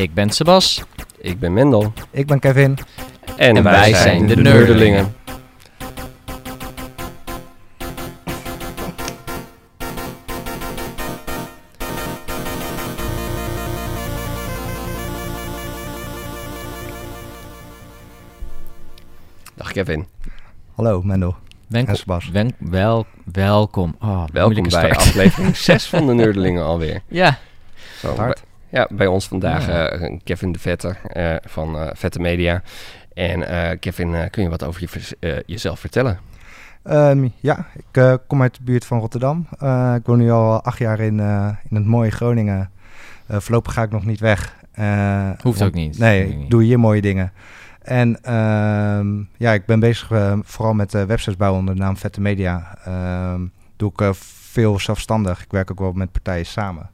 Ik ben Sebas. Ik ben Mendel. Ik ben Kevin. En, En wij zijn de Nerdelingen. Dag Kevin. Hallo Mendel. Sebas. Wen- wel, welkom. Oh, Welkom bij start. aflevering 6 van de Nerdelingen alweer. Ja, Zo, Hard. Bij- ja, bij ons vandaag Ja. eh, Kevin de Vette eh, van eh, Vette Media. En eh, Kevin, kun je wat over je, eh, jezelf vertellen? Ehm, ja, ik eh, kom uit de buurt van Rotterdam. Eh, ik woon nu al acht jaar in, eh, in het mooie Groningen. Eh, voorlopig ga ik nog niet weg. Eh, Hoeft ook niet. Nee, ik niet. doe hier mooie dingen. En ehm, ja, ik ben bezig vooral met websites bouwen onder de naam Vette Media. Ehm, doe ik veel zelfstandig. Ik werk ook wel met partijen samen.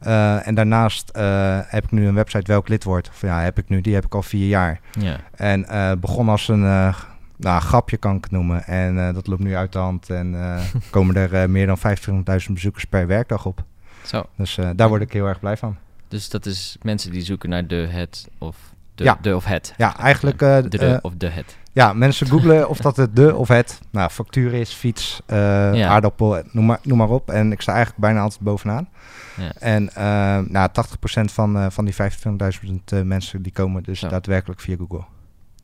Eh, en daarnaast eh, heb ik nu een website welk lid wordt. Of ja, heb ik nu, die heb ik al vier jaar. ja. En eh begon als een nou, grapje, kan ik het noemen. En dat loopt nu uit de hand. En komen er meer dan 25.000 bezoekers per werkdag op. Zo. Dus daar word ik heel erg blij van. Dus dat is mensen die zoeken naar de, het of de, Ja. de of het. Ja, eigenlijk... eh, De, de eh, of de het. ja, mensen googlen of dat het de of het... Nou, factuur is, fiets, eh, Ja. aardappel, noem maar, noem maar op. En ik sta eigenlijk bijna altijd bovenaan. Ja. En eh nou, 80% van, eh, van die 25.000 eh, mensen die komen dus Zo. daadwerkelijk via Google.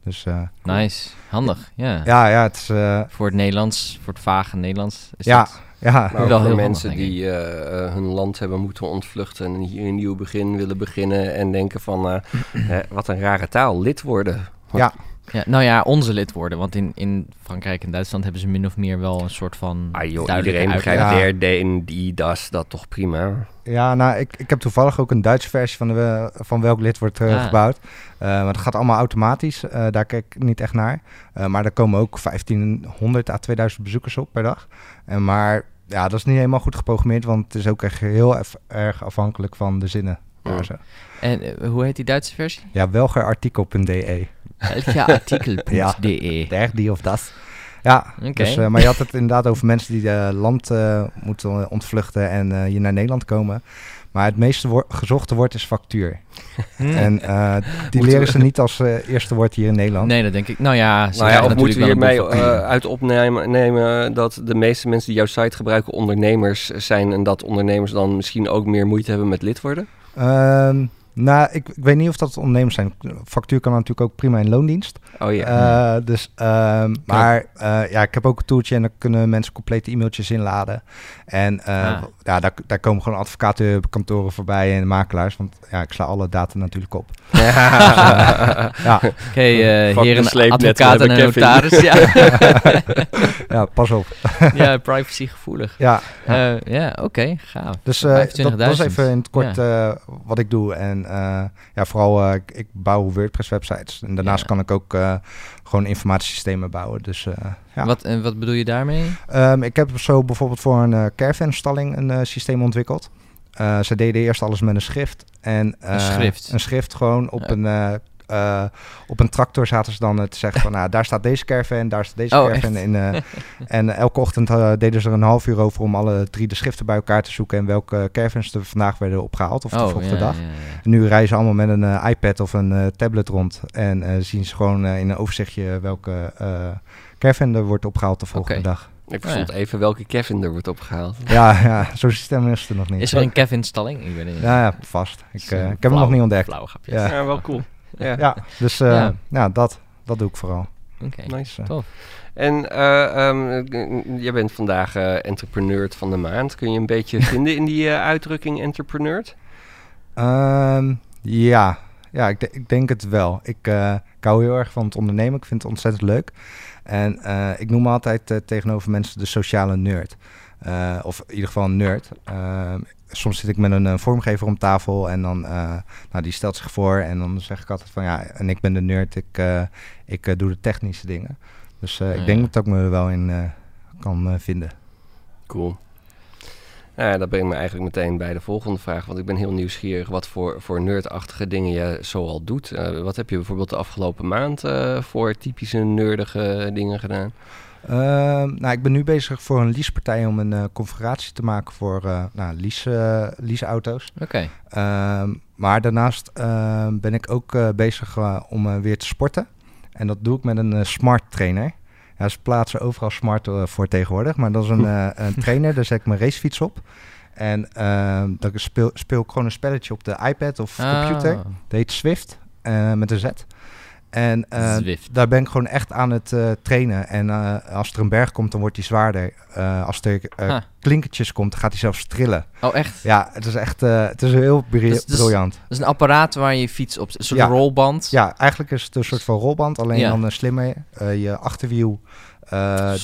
Dus eh, Nice. Handig. Ja. ja, ja, het is... eh, Voor het Nederlands, voor het vage Nederlands. Is ja, dat- ja, Maar ook voor mensen die eh, eh, hun land hebben moeten ontvluchten en hier een nieuw begin willen beginnen en denken van eh, hè, wat een rare taal, lid worden. Ja. Ja, nou ja, onze lid worden. Want in, in Frankrijk en Duitsland hebben ze min of meer wel een soort van Ah joh, iedereen begrijpt Ja. der, den, die, das, dat toch prima. Ja, nou, ik, ik heb toevallig ook een Duitse versie van, de, van welk lid wordt Ah. gebouwd. Eh, maar dat gaat allemaal automatisch. Eh, daar kijk ik niet echt naar. Eh, maar er komen ook 1500 à 2000 bezoekers op per dag. En maar ja, dat is niet helemaal goed geprogrammeerd, want het is ook echt heel erg afhankelijk van de zinnen. Ja. En eh, hoe heet die Duitse versie? Ja, welgerartikel.de. Welkeartikel.de. De echt die of dat. Ja, Oké. dus, eh, maar je had het inderdaad over mensen die eh, land eh, moeten ontvluchten en eh, hier naar Nederland komen. Maar het meeste woor- gezochte woord is factuur. Hm. En eh, die Moeten leren we- ze niet als eh, eerste woord hier in Nederland. Nee, dat denk ik. Nou ja, ze Nou ja, of moeten we hiermee eh, uit opnemen nemen dat de meeste mensen die jouw site gebruiken ondernemers zijn en dat ondernemers dan misschien ook meer moeite hebben met lid worden? Ehm, nou, ik, ik weet niet of dat ondernemers zijn. Factuur kan natuurlijk ook prima in loondienst. Oh ja. Eh, dus, ehm, maar eh, ja, ik heb ook een tooltje en dan kunnen mensen complete e-mailtjes inladen. En eh, Ah. ja, daar, daar komen gewoon advocatenkantoren voorbij en makelaars. Want ja, ik sla alle data natuurlijk op. Ja, Oké, eh, Fuck de heren advocaten en notaris. Ja, ja pas op. ja privacy gevoelig. Ja, Eh, ja, oké, gaaf. Dus eh, dat, 25.000. dat is even in het kort eh, wat ik doe. En eh, ja, vooral eh, ik, ik bouw WordPress websites. En daarnaast Ja. kan ik ook eh, gewoon informatiesystemen bouwen. Dus eh, ja. Wat, en wat bedoel je daarmee? Ehm, ik heb zo bijvoorbeeld voor een eh caravan-stalling een systeem ontwikkeld. Ze deden eerst alles met een schrift. En, Een schrift? Een schrift gewoon op, Ja. een, eh, op een tractor zaten ze dan eh, te zeggen van... nou, daar staat deze caravan, daar staat deze Oh, caravan. In, eh, en elke ochtend eh, deden ze er een half uur over om alle drie de schriften bij elkaar te zoeken... en welke caravans er vandaag werden opgehaald of de oh, volgende ja, dag. ja, ja. En nu reizen ze allemaal met een iPad of een eh, tablet rond. En eh, zien ze gewoon eh, in een overzichtje welke eh caravan er wordt opgehaald de volgende dag. Ik verstond ja. even welke Kevin er wordt opgehaald. Ja, ja zo'n systeem is er nog niet. Is er een Kevin-stalling? Ik weet het niet. Ja, ja, vast. Ik, heb hem nog niet ontdekt. Flauwe grapjes. Ja. Ja, wel cool. Ja. Ja, dus eh, Ja. ja. dat, dat doe ik vooral. Oké, Nice. Dus, eh, tof. En eh, ehm, jij bent vandaag entrepreneur van de maand. Kun je een beetje vinden in die uitdrukking entrepreneur? ehm, ja, ja ik, ik denk het wel. Ik, eh, ik hou heel erg van het ondernemen. Ik vind het ontzettend leuk. En eh, ik noem me altijd tegenover mensen de sociale nerd. Eh, of in ieder geval een nerd. Soms zit ik met een, eh, vormgever om tafel en dan, eh, nou, die stelt zich voor en dan zeg ik altijd van ja, en ik ben de nerd, ik, eh, ik doe de technische dingen. Dus eh, Ah, ik denk dat ik me er wel in kan vinden. Cool. Nou ja, dat brengt me eigenlijk meteen bij de volgende vraag. Want ik ben heel nieuwsgierig wat voor, voor nerdachtige dingen je zoal doet. Wat heb je bijvoorbeeld de afgelopen maand voor typische nerdige dingen gedaan? Ehm, nou, ik ben nu bezig voor een leasepartij om een eh, configuratie te maken voor eh nou, lease, eh, leaseauto's. Oké. Ehm, maar daarnaast ehm, ben ik ook bezig om weer te sporten. En dat doe ik met een smart trainer. Ja, ze plaatsen overal smart voor tegenwoordig. Maar dat is een, een trainer, daar zet ik mijn racefiets op. En ehm dan speel, speel ik gewoon een spelletje op de iPad of computer. Ah, Dat heet Swift, met een Z. En eh, daar ben ik gewoon echt aan het eh, trainen. En eh, als er een berg komt, dan wordt hij zwaarder. Als er klinkertjes komt, dan gaat hij zelfs trillen. Oh, echt? Ja, het is echt het is heel Dus- dus- briljant. Dat is een apparaat waar je je fiets op... Een soort Ja. rolband. Ja, eigenlijk is het een soort van rolband, alleen Ja. dan slimmer. Je achterwiel,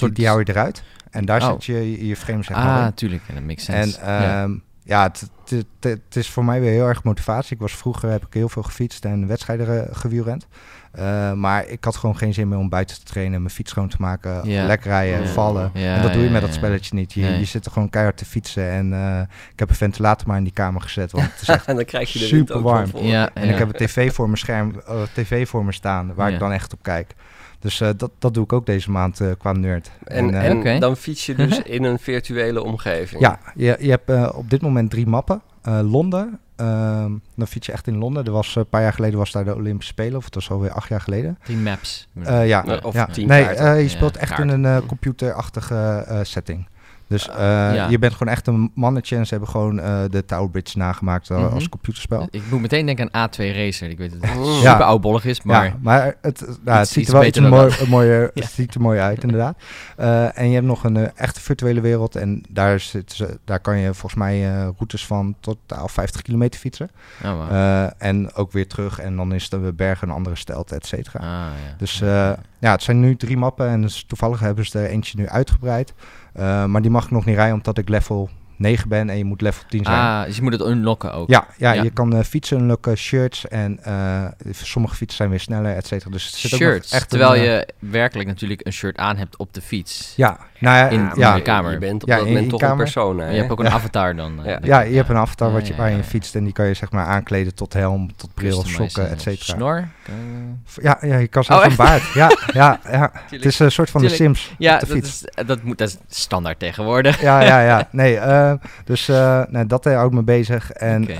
die, die hou je eruit. En daar Oh. zet je je, frame zeg maar Ah, tuurlijk. En dat makes En sense. ja. ehm, ja, het, het, het- het is voor mij weer heel erg motivatie. Ik was vroeger, heb ik heel veel gefietst en wedstrijden gewielrend. Eh, maar ik had gewoon geen zin meer om buiten te trainen, mijn fiets schoon te maken, Ja. lekker rijden, Ja. vallen. Ja, en dat doe je ja, met dat spelletje niet. Je, Nee. je zit er gewoon keihard te fietsen. En eh, ik heb een ventilator maar in die kamer gezet, want het is echt en dan krijg je de super warm. en ja. ik heb een tv voor mijn scherm, eh, tv voor me staan, waar Ja. ik dan echt op kijk. Dus eh, dat, dat doe ik ook deze maand eh, qua nerd. En, dan fiets je dus in een virtuele omgeving. ja, je, je hebt eh, op dit moment drie mappen. Eh, Londen, ehm, dan fiets je echt in Londen. Er was, eh, een paar jaar geleden was daar de Olympische Spelen, of het was alweer acht jaar geleden. Die maps. Eh, ja, Ja, of ja. nee, kaarten. eh, je Ja, speelt echt in een eh, computerachtige eh, setting. Dus eh, ja. je bent gewoon echt een mannetje en ze hebben gewoon eh, de Tower Bridge nagemaakt eh, Mhm. als computerspel. Ik moet meteen denken aan A2 Racer. Ik weet dat het Mm. super Ja. oudbollig is, maar... ja, maar het, nou, het ziet er wel iets mooi, mooier, Ja. het ziet er mooi uit, inderdaad. Eh, en je hebt nog een eh, echte virtuele wereld. En daar, zit daar kan je volgens mij eh, routes van totaal 50 kilometer fietsen. Oh, wow. Eh, en ook weer terug. En dan is de berg een andere stelte, et cetera. ah, ja. Dus eh, ja, het zijn nu drie mappen. En dus toevallig hebben ze er eentje nu uitgebreid. Eh, maar die mag ik nog niet rijden, omdat ik level 9 ben. En je moet level 10 zijn. Ah, dus je moet het unlocken ook. Ja, ja, Ja. je kan eh, fietsen unlocken, shirts en eh, sommige fietsen zijn weer sneller, et cetera. Dus het zit ook Shirts. echt terwijl een, je werkelijk natuurlijk een shirt aan hebt op de fiets. Ja, nou ja, In- ja, je kamer. Je bent op Ja, dat in moment toch een persona. En je hebt ook een Ja. avatar dan. Ja. je hebt een avatar Ja, wat je, ja, waar je ja, in ja. fietst en die kan je zeg maar aankleden tot helm, tot bril, sokken, en et cetera. Snor? Eh, Ja, ja, je kan zelfs Oh, een baard. Ja, ja, ja. Het is een soort van de. Sims Ja, op de dat fiets. is, dat, moet, dat is standaard tegenwoordig. Ja, ja, ja. Nee, eh, dus eh, nou, dat eh, houdt me bezig. En eh,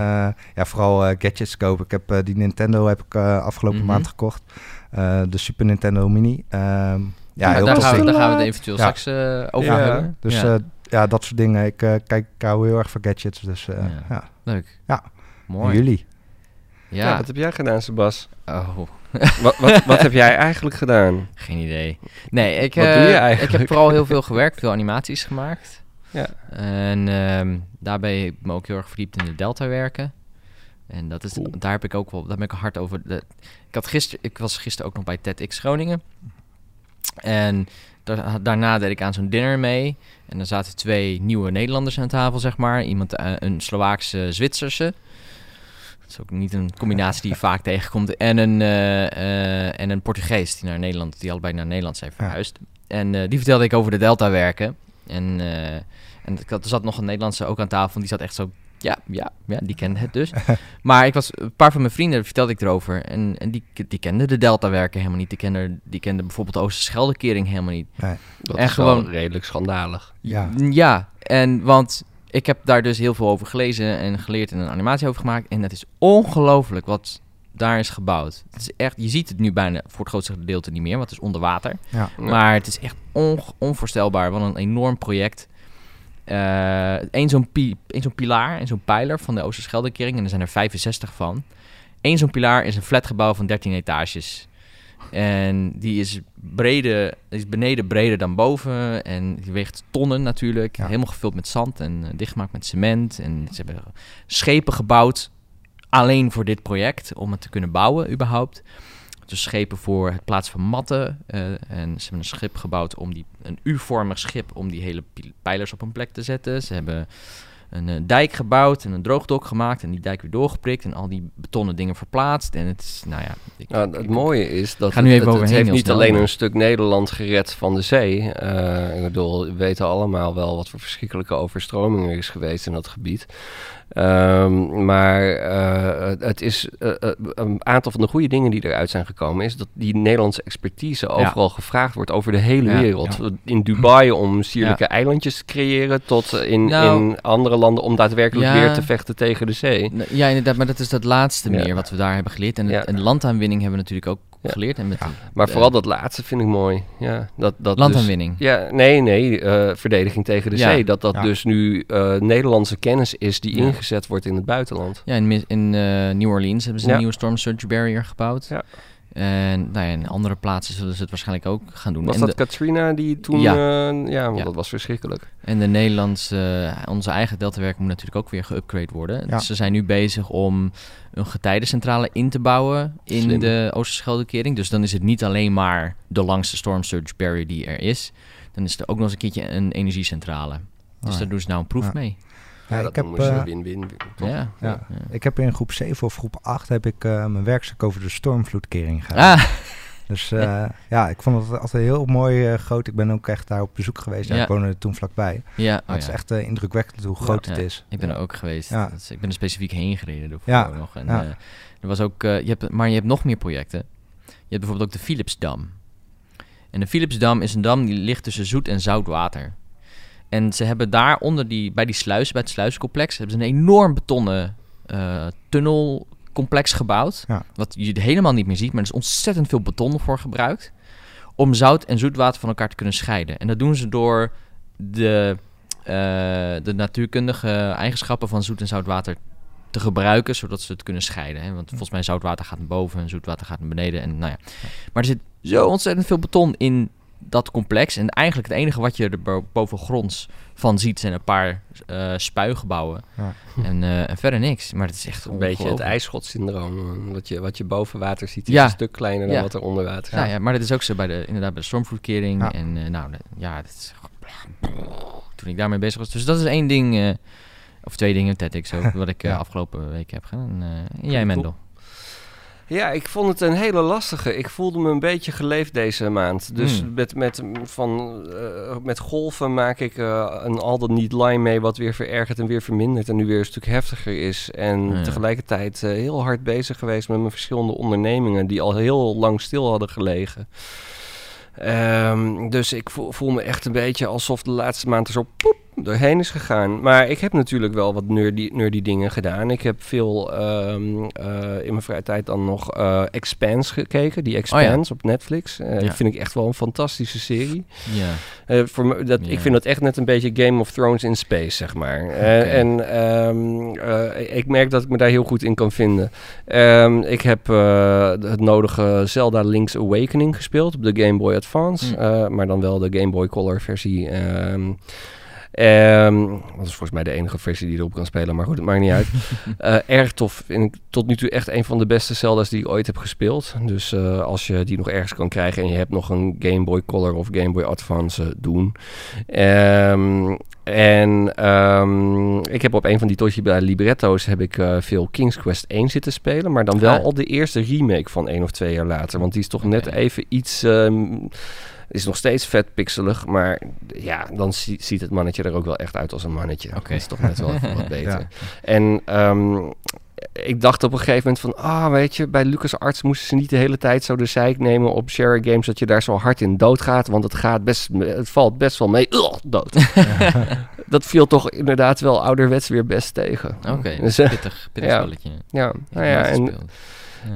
ja, vooral eh, gadgets kopen. Ik heb die Nintendo heb ik eh, afgelopen Mhm. maand gekocht. Eh, de Super Nintendo Mini. Ehm, ja, heel daar, tof gaan we, daar gaan we het eventueel Ja. straks eh, over Ja, hebben. Dus ja. ja. ja, dat soort dingen. Ik, eh, kijk, ik hou heel erg van gadgets. Dus eh, Ja. ja. Leuk. Ja. Mooi. En jullie? Ja. Ja. wat heb jij gedaan, Sebas? Oh, wat, wat, wat heb jij eigenlijk gedaan? geen idee. Nee, ik, Wat eh, doe je ik heb vooral heel veel gewerkt, veel animaties gemaakt. Ja. En ehm, daarbij heb ik me ook heel erg verdiept in de Delta werken. En dat is, Cool. daar heb ik ook wel, daar ben ik hard over. De, ik, had gister, ik was gisteren ook nog bij TEDx Groningen. En daar- daarna deed ik aan zo'n dinner mee. En er zaten twee nieuwe Nederlanders aan tafel, zeg maar. Iemand, eh, een Slovaakse Zwitserse. Dat is ook niet een combinatie die je vaak tegenkomt. En een, eh, eh, en een Portugees die naar Nederland, die allebei naar Nederland zijn verhuisd. En die vertelde ik over de Delta werken. En, en er zat nog een Nederlandse ook aan tafel. En die zat echt zo. Ja, ja, ja, die kende het dus. maar ik was, een paar van mijn vrienden vertelde ik erover. En, en die, die kenden de Delta-werken helemaal niet. Die kenden, die kenden bijvoorbeeld de Oosterscheldekering helemaal niet. Dat En is gewoon redelijk schandalig. Ja. Ja, en want ik heb daar dus heel veel over gelezen en geleerd en een animatie over gemaakt. En het is ongelooflijk wat daar is gebouwd. Het is echt, je ziet het nu bijna voor het grootste gedeelte niet meer, want het is onder water. Ja. Maar het is echt on- onvoorstelbaar. Wat een enorm project. Eén zo'n pi één zo'n pilaar en zo'n pijler van de Oosterscheldekering. En er zijn er 65 van. Eén zo'n pilaar is een flatgebouw van 13 etages. En die is, brede, die is beneden breder dan boven. En die weegt tonnen natuurlijk. Ja. Helemaal gevuld met zand en eh, dichtgemaakt met cement. En ze hebben schepen gebouwd. Alleen voor dit project. Om het te kunnen bouwen überhaupt. Dus schepen voor het plaatsen van matten. eh, en ze hebben een schip gebouwd om die, een U-vormig schip om die hele pi- pijlers op een plek te zetten. Ze hebben een eh, dijk gebouwd en een droogdok gemaakt en die dijk weer doorgeprikt en al die betonnen dingen verplaatst. En het is, nou ja... Ik, Nou, ik- het ik- mooie is dat het, heeft niet snel, alleen een stuk Nederland gered van de zee. Eh, ik bedoel, we weten allemaal wel wat voor verschrikkelijke overstromingen er is geweest in dat gebied. Ehm, maar eh, het is eh, eh, een aantal van de goede dingen die eruit zijn gekomen, is dat die Nederlandse expertise overal gevraagd wordt over de hele Ja, wereld. ja. In Dubai om sierlijke eilandjes te creëren, tot in, Nou, in andere landen om daadwerkelijk weer te vechten tegen de zee. Ja, inderdaad, maar dat is dat laatste meer wat we daar hebben geleerd. En, het, en landaanwinning hebben we natuurlijk ook. Geleerd. En met Ja. die- Maar vooral dat laatste vind ik mooi. Ja, dat, dat dus- landaanwinning. Ja, nee, nee, eh, verdediging tegen de Ja. zee. Dat dat Ja. dus nu eh, Nederlandse kennis is die Ja. ingezet wordt in het buitenland. Ja, in, in eh, New Orleans hebben ze Ja. een nieuwe storm surge barrier gebouwd. Ja. En nou ja, in andere plaatsen zullen ze het waarschijnlijk ook gaan doen. Was en, dat de, Katrina die toen... Ja. Ja, ja want Ja. dat was verschrikkelijk. en de Nederlandse, eh, onze eigen deltawerk moet natuurlijk ook weer geüpgrade worden. Ja. Dus ze zijn nu bezig om een getijdencentrale in te bouwen in Slim. de Oosterscheldekering. Dus dan is het niet alleen maar de langste storm surge barrier die er is. Dan is er ook nog eens een keertje een energiecentrale. Dus Ah, daar doen ze nou een proef Ja. mee. Ja, Ja, ik heb, ze eh, win-win. Ja. Ja. Ja. Ik heb in groep 7 of groep 8 heb ik eh, mijn werkstuk over de stormvloedkering gedaan. Ah, Dus eh, ja, ik vond het altijd heel mooi groot. Ik ben ook echt daar op bezoek geweest. Ja, Ja. Ik woonde er toen vlakbij. ja. Maar Oh, het is echt indrukwekkend hoe groot Ja. het is. Ik ben er ook geweest. Ja. Dat is- ik ben er specifiek heen gereden Ja, nog. En, ja. eh, er was ook, je hebt, maar je hebt nog meer projecten. Je hebt bijvoorbeeld ook de Philipsdam. En de Philipsdam is een dam die ligt tussen zoet en zout water. En ze hebben daar onder die, bij die sluis, bij het sluiscomplex, hebben ze een enorm betonnen eh, tunnelcomplex gebouwd. Ja. Wat je helemaal niet meer ziet, maar er is ontzettend veel beton voor gebruikt. Om zout en zoetwater van elkaar te kunnen scheiden. En dat doen ze door de, eh, de natuurkundige eigenschappen van zoet en zout water te gebruiken, zodat ze het kunnen scheiden. Hè? Want volgens mij zoutwater gaat naar boven en zoetwater gaat naar beneden. En, nou ja. Maar er zit zo ontzettend veel beton in dat complex. En eigenlijk het enige wat je er bo- bovengronds van ziet zijn een paar eh spuigebouwen. Ja. En, eh, en verder niks. Maar het is echt Een beetje het ijsschotsyndroom. eh, Wat je, wat je boven water ziet, is Ja. een stuk kleiner dan Ja. wat er onder water Ja. zit. ja, maar dat is ook zo bij de, inderdaad bij de stormvloedkering. Ja. En eh, nou, ja, dat is, toen ik daarmee bezig was. Dus dat is één ding, eh, of twee dingen, TEDx ook, wat ik eh, Ja. afgelopen week heb gedaan. En, eh, en jij, Mendel? Ja, ik vond het een hele lastige. Ik voelde me een beetje geleefd deze maand. Dus Hmm. met, met, van, eh, met golven maak ik eh, een al dan niet line mee... wat weer verergert en weer vermindert en nu weer een stuk heftiger is. En Ja. tegelijkertijd eh, heel hard bezig geweest met mijn verschillende ondernemingen... die al heel lang stil hadden gelegen. Ehm, dus ik voel, voel me echt een beetje alsof de laatste maand er zo poep doorheen is gegaan. Maar ik heb natuurlijk wel wat nerdy, nerdy dingen gedaan. Ik heb veel ehm, eh, in mijn vrije tijd dan nog eh Expanse gekeken. Die Expanse op Netflix. Ja. Vind ik echt wel een fantastische serie. Ja. Voor me, dat. Ik vind dat echt net een beetje Game of Thrones in space, zeg maar. En ehm, eh, ik merk dat ik me daar heel goed in kan vinden. Ehm, ik heb het nodige Zelda Link's Awakening gespeeld op de Game Boy Advance. Eh, maar dan wel de Game Boy Color versie. Ehm dat is volgens mij de enige versie die erop kan spelen, maar goed, het maakt niet uit. Erg tof. Vind ik tot nu toe echt een van de beste Zelda's die ik ooit heb gespeeld. Dus eh, als je die nog ergens kan krijgen en je hebt nog een Game Boy Color of Game Boy Advance, eh, doen. Ehm, en ehm, ik heb op een van die Toshiba libretto's heb ik eh, veel King's Quest 1 zitten spelen, maar dan wel Ah. al de eerste remake van één of twee jaar later. Want die is toch net even iets... is nog steeds vet pixelig, maar ja, dan zie- ziet het mannetje er ook wel echt uit als een mannetje. Oké. Dat is toch net wel even wat beter. Ja. En ehm, ik dacht op een gegeven moment van, ah, weet je, bij LucasArts moesten ze niet de hele tijd zo de zeik nemen op share games dat je daar zo hard in doodgaat, want het gaat best, het valt best wel mee, Ugh, dood. dat viel toch inderdaad wel ouderwets weer best tegen. Oké, Dus, eh, pittig, pittig ja. spelletje. ja, nou ja, en,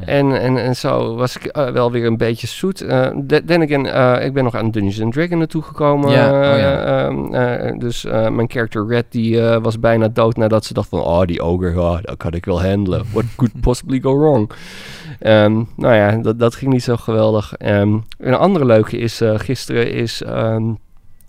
Ja. en, en, en zo was ik eh, wel weer een beetje zoet. Eh de- then again, eh, ik ben nog aan Dungeons and Dragons naartoe gekomen. Ja, oh ja. eh, ehm, eh, dus eh, mijn character Red die, eh, was bijna dood nadat ze dacht van... Oh, die ogre, oh, dat kan ik wel handelen. What could possibly go wrong? Ehm, nou ja, dat, dat ging niet zo geweldig. Ehm, een andere leuke is, eh, gisteren is...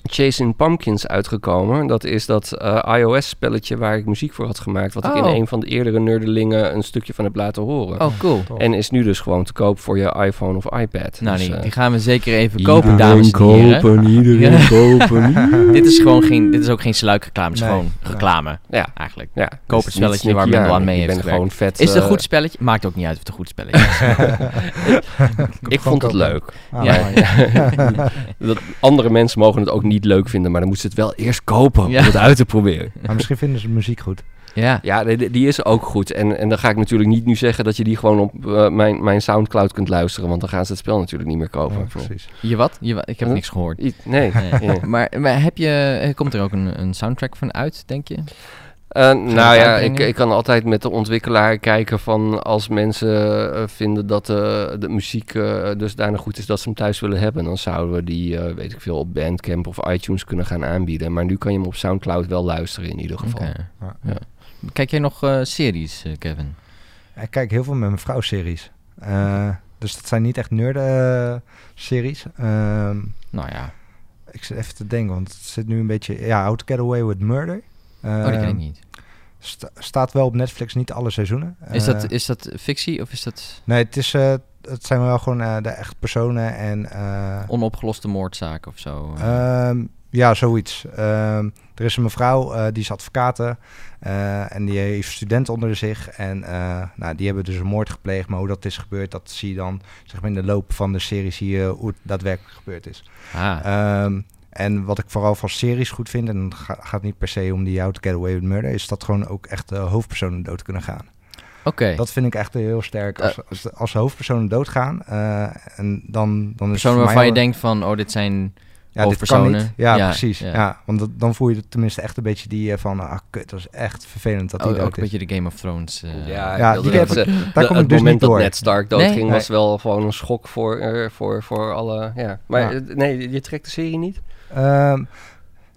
Chasing Pumpkins uitgekomen. Dat is dat eh, iOS-spelletje waar ik muziek voor had gemaakt. Wat ik in Oh. een van de eerdere nerdelingen een stukje van heb laten horen. Oh, cool. Tof. En is nu dus gewoon te koop voor je iPhone of iPad. Nou, Dus, die, eh, die gaan we zeker even iedereen kopen, dames en heren. kopen, iedereen Ja. kopen. Dit is gewoon geen, dit is ook geen sluikreclame, het is Nee. gewoon reclame, Ja, eigenlijk. ja. Koop het spelletje waar Mendel aan mee Ik heeft ben gewoon vet. Is het een eh, goed spelletje? Maakt ook niet uit of het een goed spelletje is. Ik vond het leuk. Ah, Ja. Dat andere mensen mogen het ook niet leuk vinden, maar dan moeten ze het wel eerst kopen Ja. om het uit te proberen. Maar misschien vinden ze de muziek goed. Ja. Ja, die, die is ook goed. En, en dan ga ik natuurlijk niet nu zeggen dat je die gewoon op eh, mijn, mijn Soundcloud kunt luisteren. Want dan gaan ze het spel natuurlijk niet meer kopen. Ja, precies. Je wat? Je, wa- ik heb Huh? niks gehoord. I- Nee. Nee. Maar, maar heb je, eh, komt er ook een, een soundtrack van uit, denk je? Eh, nou ja, ik, ik kan altijd met de ontwikkelaar kijken van als mensen eh, vinden dat eh, de muziek eh dusdanig goed is dat ze hem thuis willen hebben, dan zouden we die, eh, weet ik veel, op Bandcamp of iTunes kunnen gaan aanbieden. Maar nu kan je hem op Soundcloud wel luisteren in ieder geval. Oké. Ja. Ja. Kijk jij nog eh, series, Kevin? Ik kijk heel veel met mijn vrouw series. Eh, dus dat zijn niet echt nerd series. Ehm, Nou ja, ik zit even te denken, want het zit nu een beetje... Ja, How to Get Away with Murder. Oh, die ken ik Ehm, niet. sta- staat wel op Netflix, niet alle seizoenen. Is dat, Eh, is dat fictie of is dat Nee, het, is, eh, het zijn wel gewoon eh, de echte personen en... onopgeloste moordzaak of zo? eh? Ehm, ja, zoiets. Ehm, er is een mevrouw, die is advocaten en die heeft studenten onder zich. En nou, die hebben dus een moord gepleegd, maar hoe dat is gebeurd, dat zie je dan zeg maar, in de loop van de serie zie je hoe het daadwerkelijk gebeurd is. ah, Ehm, en wat ik vooral van series goed vind, en het ga- gaat niet per se om die How to Get Away with Murder, is dat gewoon ook echt de hoofdpersonen dood kunnen gaan. Oké. Dat vind ik echt heel sterk. Als, als, de, als de hoofdpersonen doodgaan, eh, en dan, dan is Personen het waarvan je denkt van, oh, dit zijn... ja, dit kan hoofdpersonen. niet. Ja, Ja, precies. ja. Ja. want dat- dan voel je tenminste echt een beetje die eh, van... Ah, kut, dat is echt vervelend dat Oh, die ook dood een is. beetje de Game of Thrones... eh, Ja, die heb ik- Daar de- kom het ik dus niet door. dat Ned Stark doodging Nee? was wel gewoon een schok voor, eh, voor, voor alle... Ja. Maar Ja. eh, nee, je trekt de serie niet? Ehm,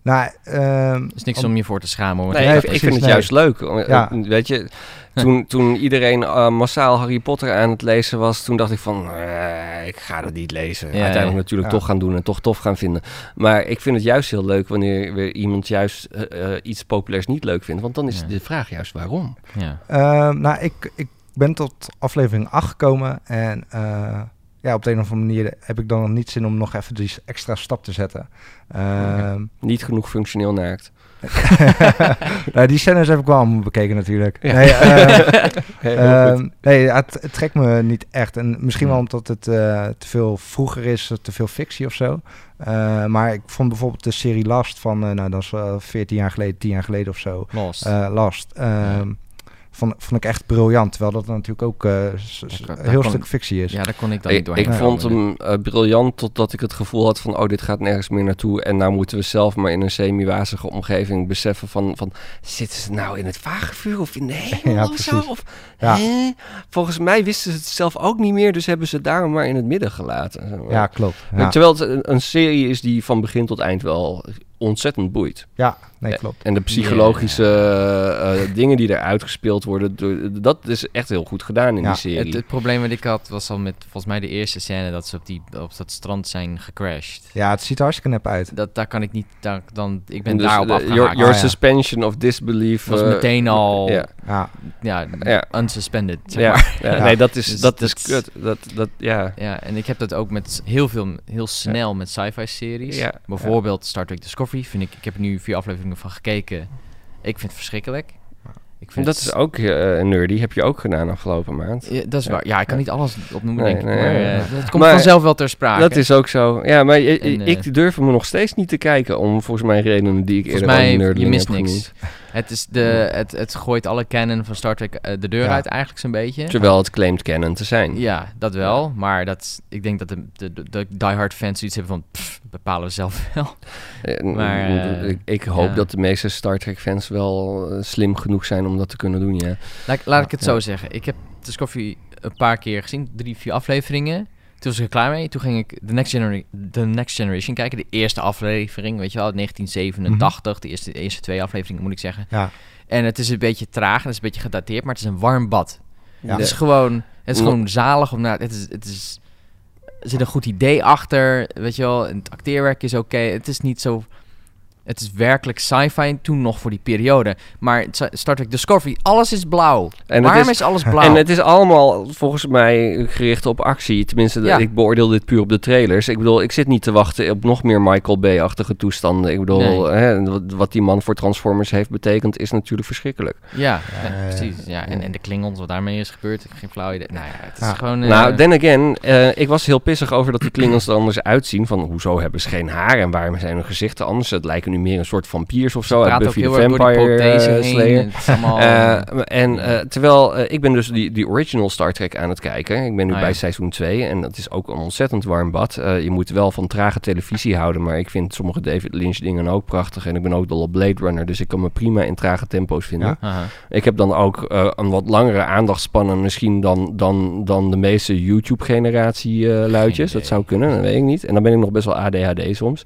nou, ehm, is niks om- om je voor te schamen. hoor. Nee, Nee, ik, precies, ik vind het nee. juist leuk. Ja. Weet je, toen, toen iedereen eh, massaal Harry Potter aan het lezen was, toen dacht ik van, eh, ik ga dat niet lezen. Ja, Uiteindelijk ja. natuurlijk Ja. toch gaan doen en toch tof gaan vinden. Maar ik vind het juist heel leuk wanneer weer iemand juist eh, iets populairs niet leuk vindt. Want dan is Ja. de vraag juist waarom. Ja. ehm, nou, ik, ik ben tot aflevering 8 gekomen. En eh, ja, op de een of andere manier heb ik dan nog niet zin om nog even die extra stap te zetten. Ehm, Niet genoeg functioneel naakt. nou, die scènes heb ik wel allemaal bekeken natuurlijk. Ja. Nee, eh, goed. Ehm, nee, ja, het, het trekt me niet echt. En misschien wel omdat het eh, te veel vroeger is, te veel fictie of zo. Eh, maar ik vond bijvoorbeeld de serie Last van, eh, nou dat is wel 14 jaar geleden, 10 jaar geleden of zo. Lost. Last. ehm, vond, vond ik echt briljant. Terwijl dat natuurlijk ook eh, een heel kon- stuk fictie is. ja, daar kon ik dan niet doorheen ik vond hem eh, briljant totdat ik het gevoel had van... oh, dit gaat nergens meer naartoe. En nou moeten we zelf maar in een semi-wazige omgeving beseffen van... van zitten ze nou in het vagevuur of in de hemel Ja, of zo? precies. Of, Ja. hè? Volgens mij wisten ze het zelf ook niet meer... dus hebben ze het daarom maar in het midden gelaten. Ja, klopt. Ja, Terwijl het een, een serie is die van begin tot eind wel ontzettend boeit. ja nee, klopt. En de psychologische eh, eh, dingen die er uitgespeeld worden... door- dat is echt heel goed gedaan in Ja, die serie. Het, het probleem wat ik had was al met volgens mij de eerste scène dat ze op, die, op dat strand zijn gecrashed. Ja, het ziet er harhartstikke nep uit. Dat, daar kan ik niet, daar, dan, ik ben Dus, daarop eh, afgehaakt. Your, your Ah, ja. suspension of disbelief... was eh, meteen al ja. ja. Ja, unsuspended, zeg ja, maar. ja, Ja. nee, dat is, Dus dat is kut. Dat, dat, ja. Ja, en ik heb dat ook met heel veel, heel snel met sci-fi series. Ja, Bijvoorbeeld Star Trek Discovery vind ik, ik heb er nu vier afleveringen van gekeken. Ik vind het verschrikkelijk. Ik vind Dat het- is ook eh nerdy. Heb je ook gedaan afgelopen maand. Ja, dat is Ja. waar. Ja, ik kan niet alles opnoemen, Nee, denk ik. nee, maar, ja, eh, het komt Maar- vanzelf wel ter sprake. Dat is ook zo. Ja, maar En, eh, ik durf hem nog steeds niet te kijken. Om volgens mij redenen die ik Volgens eerder mij, je mist niks. genoemd. Het, is de, het, het gooit alle canon van Star Trek eh, de deur Ja. uit eigenlijk zo'n beetje. Terwijl het claimt canon te zijn. Ja, dat wel. Maar dat, ik denk dat de, de, diehard fans iets hebben van... pff, bepalen we zelf wel. Eh, Maar, eh, ik, ik hoop ja. dat de meeste Star Trek fans wel slim genoeg zijn om dat te kunnen doen, ja. Laat, laat ik het zo zeggen. Ik heb Discovery een paar keer gezien. Drie, vier afleveringen. Toen was ik er klaar mee. Toen ging ik The Next, Genera- The Next Generation kijken. De eerste aflevering, weet je wel. 1987. de, eerste, de eerste twee afleveringen, moet ik zeggen. ja. En het is een beetje traag. Het is een beetje gedateerd. Maar het is een warm bad. Ja. Het is gewoon, het is gewoon zalig om naar. Het is, het is, er zit een goed idee achter, weet je wel. En het acteerwerk is oké. Het is niet zo. Het is werkelijk sci-fi toen nog voor die periode. Maar Star Trek Discovery, alles is blauw. En Waarom is- is, alles blauw? En het is allemaal volgens mij gericht op actie. Tenminste, de- Ja. ik beoordeel dit puur op de trailers. Ik bedoel, ik zit niet te wachten op nog meer Michael Bay-achtige toestanden. Ik bedoel, Nee. hè, wat, die man voor Transformers heeft betekend is natuurlijk verschrikkelijk. ja, Ja, ja, ja, precies. Ja. En, en de Klingons, wat daarmee is gebeurd, ik heb geen flauw idee. Nou ja, het is gewoon... eh, Nou, then again, eh, ik was heel pissig over dat die Klingons er anders uitzien. Van, hoezo hebben ze geen haar en waarom zijn hun gezichten anders? Het lijken nu nu meer een soort vampiers of zo. uit Buffy the Vampire eh. Slayer. Allemaal... Eh, en eh, terwijl eh, ik ben dus die, die original Star Trek aan het kijken. Ik ben nu Ah, bij ja. seizoen 2 en dat is ook een ontzettend warm bad. Eh, je moet wel van trage televisie houden, maar ik vind sommige David Lynch dingen ook prachtig. En ik ben ook dol op Blade Runner, dus ik kan me prima in trage tempo's vinden. Ja. Ik heb dan ook eh, een wat langere aandachtspannen misschien dan, dan, dan de meeste YouTube-generatie eh, luidjes. idee. Dat zou kunnen, dat weet ik niet. En dan ben ik nog best wel ADHD soms.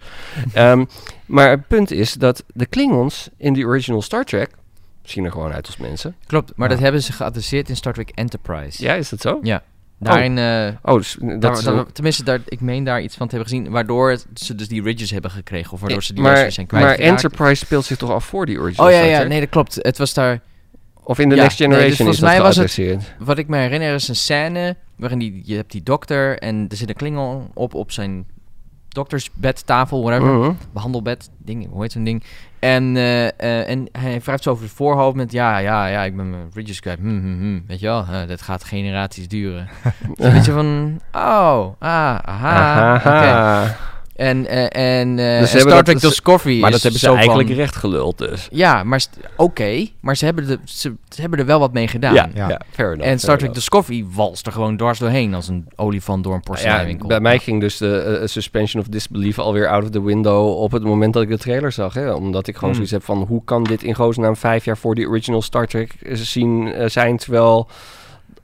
Ehm, maar het punt is dat de Klingons in die original Star Trek zien er gewoon uit als mensen. Klopt, maar Ja. dat hebben ze geadresseerd in Star Trek Enterprise. Ja, is dat zo? Ja. Daarin, eh, Oh, dus dat daar- is daar- een- tenminste, daar, ik meen daar iets van te hebben gezien, waardoor ze dus die ridges hebben gekregen, of waardoor ze die maar, zijn maar kwijtgeraakt. Enterprise speelt zich toch af voor die original Oh ja, ja, nee, dat klopt. Het was daar, Of in The Ja, Next nee, dus Generation is volgens dat mij was het- wat ik me herinner is een scène waarin die, je hebt die dokter en er zit een klingel op op zijn doktersbedtafel, whatever, Mhm. behandelbed, ding, hoe heet zo'n ding. En, eh, eh, en hij wrijft zo over het voorhoofd met, ja, ja, ja, ik ben mijn ridges kwijt, hm, hm, hm. weet je wel, eh, dat gaat generaties duren. Een beetje van, oh, ah, aha. Ahaha. En, eh, en, eh, Dus en Star Trek Discovery Maar is dat hebben ze eigenlijk van, recht geluld dus. Ja, maar st- oké, maar ze hebben, de, ze, ze hebben er wel wat mee gedaan. Ja, Ja. ja. fair enough. En Star Trek. Discovery walst er gewoon dwars doorheen als een olifant door een Ja, porseleinwinkel. bij mij ging dus de eh, suspension of disbelief alweer out of the window op het moment dat ik de trailer zag. Hè? Omdat ik gewoon Hmm. zoiets heb van hoe kan dit in godsnaam vijf jaar voor die original Star Trek zien zijn, terwijl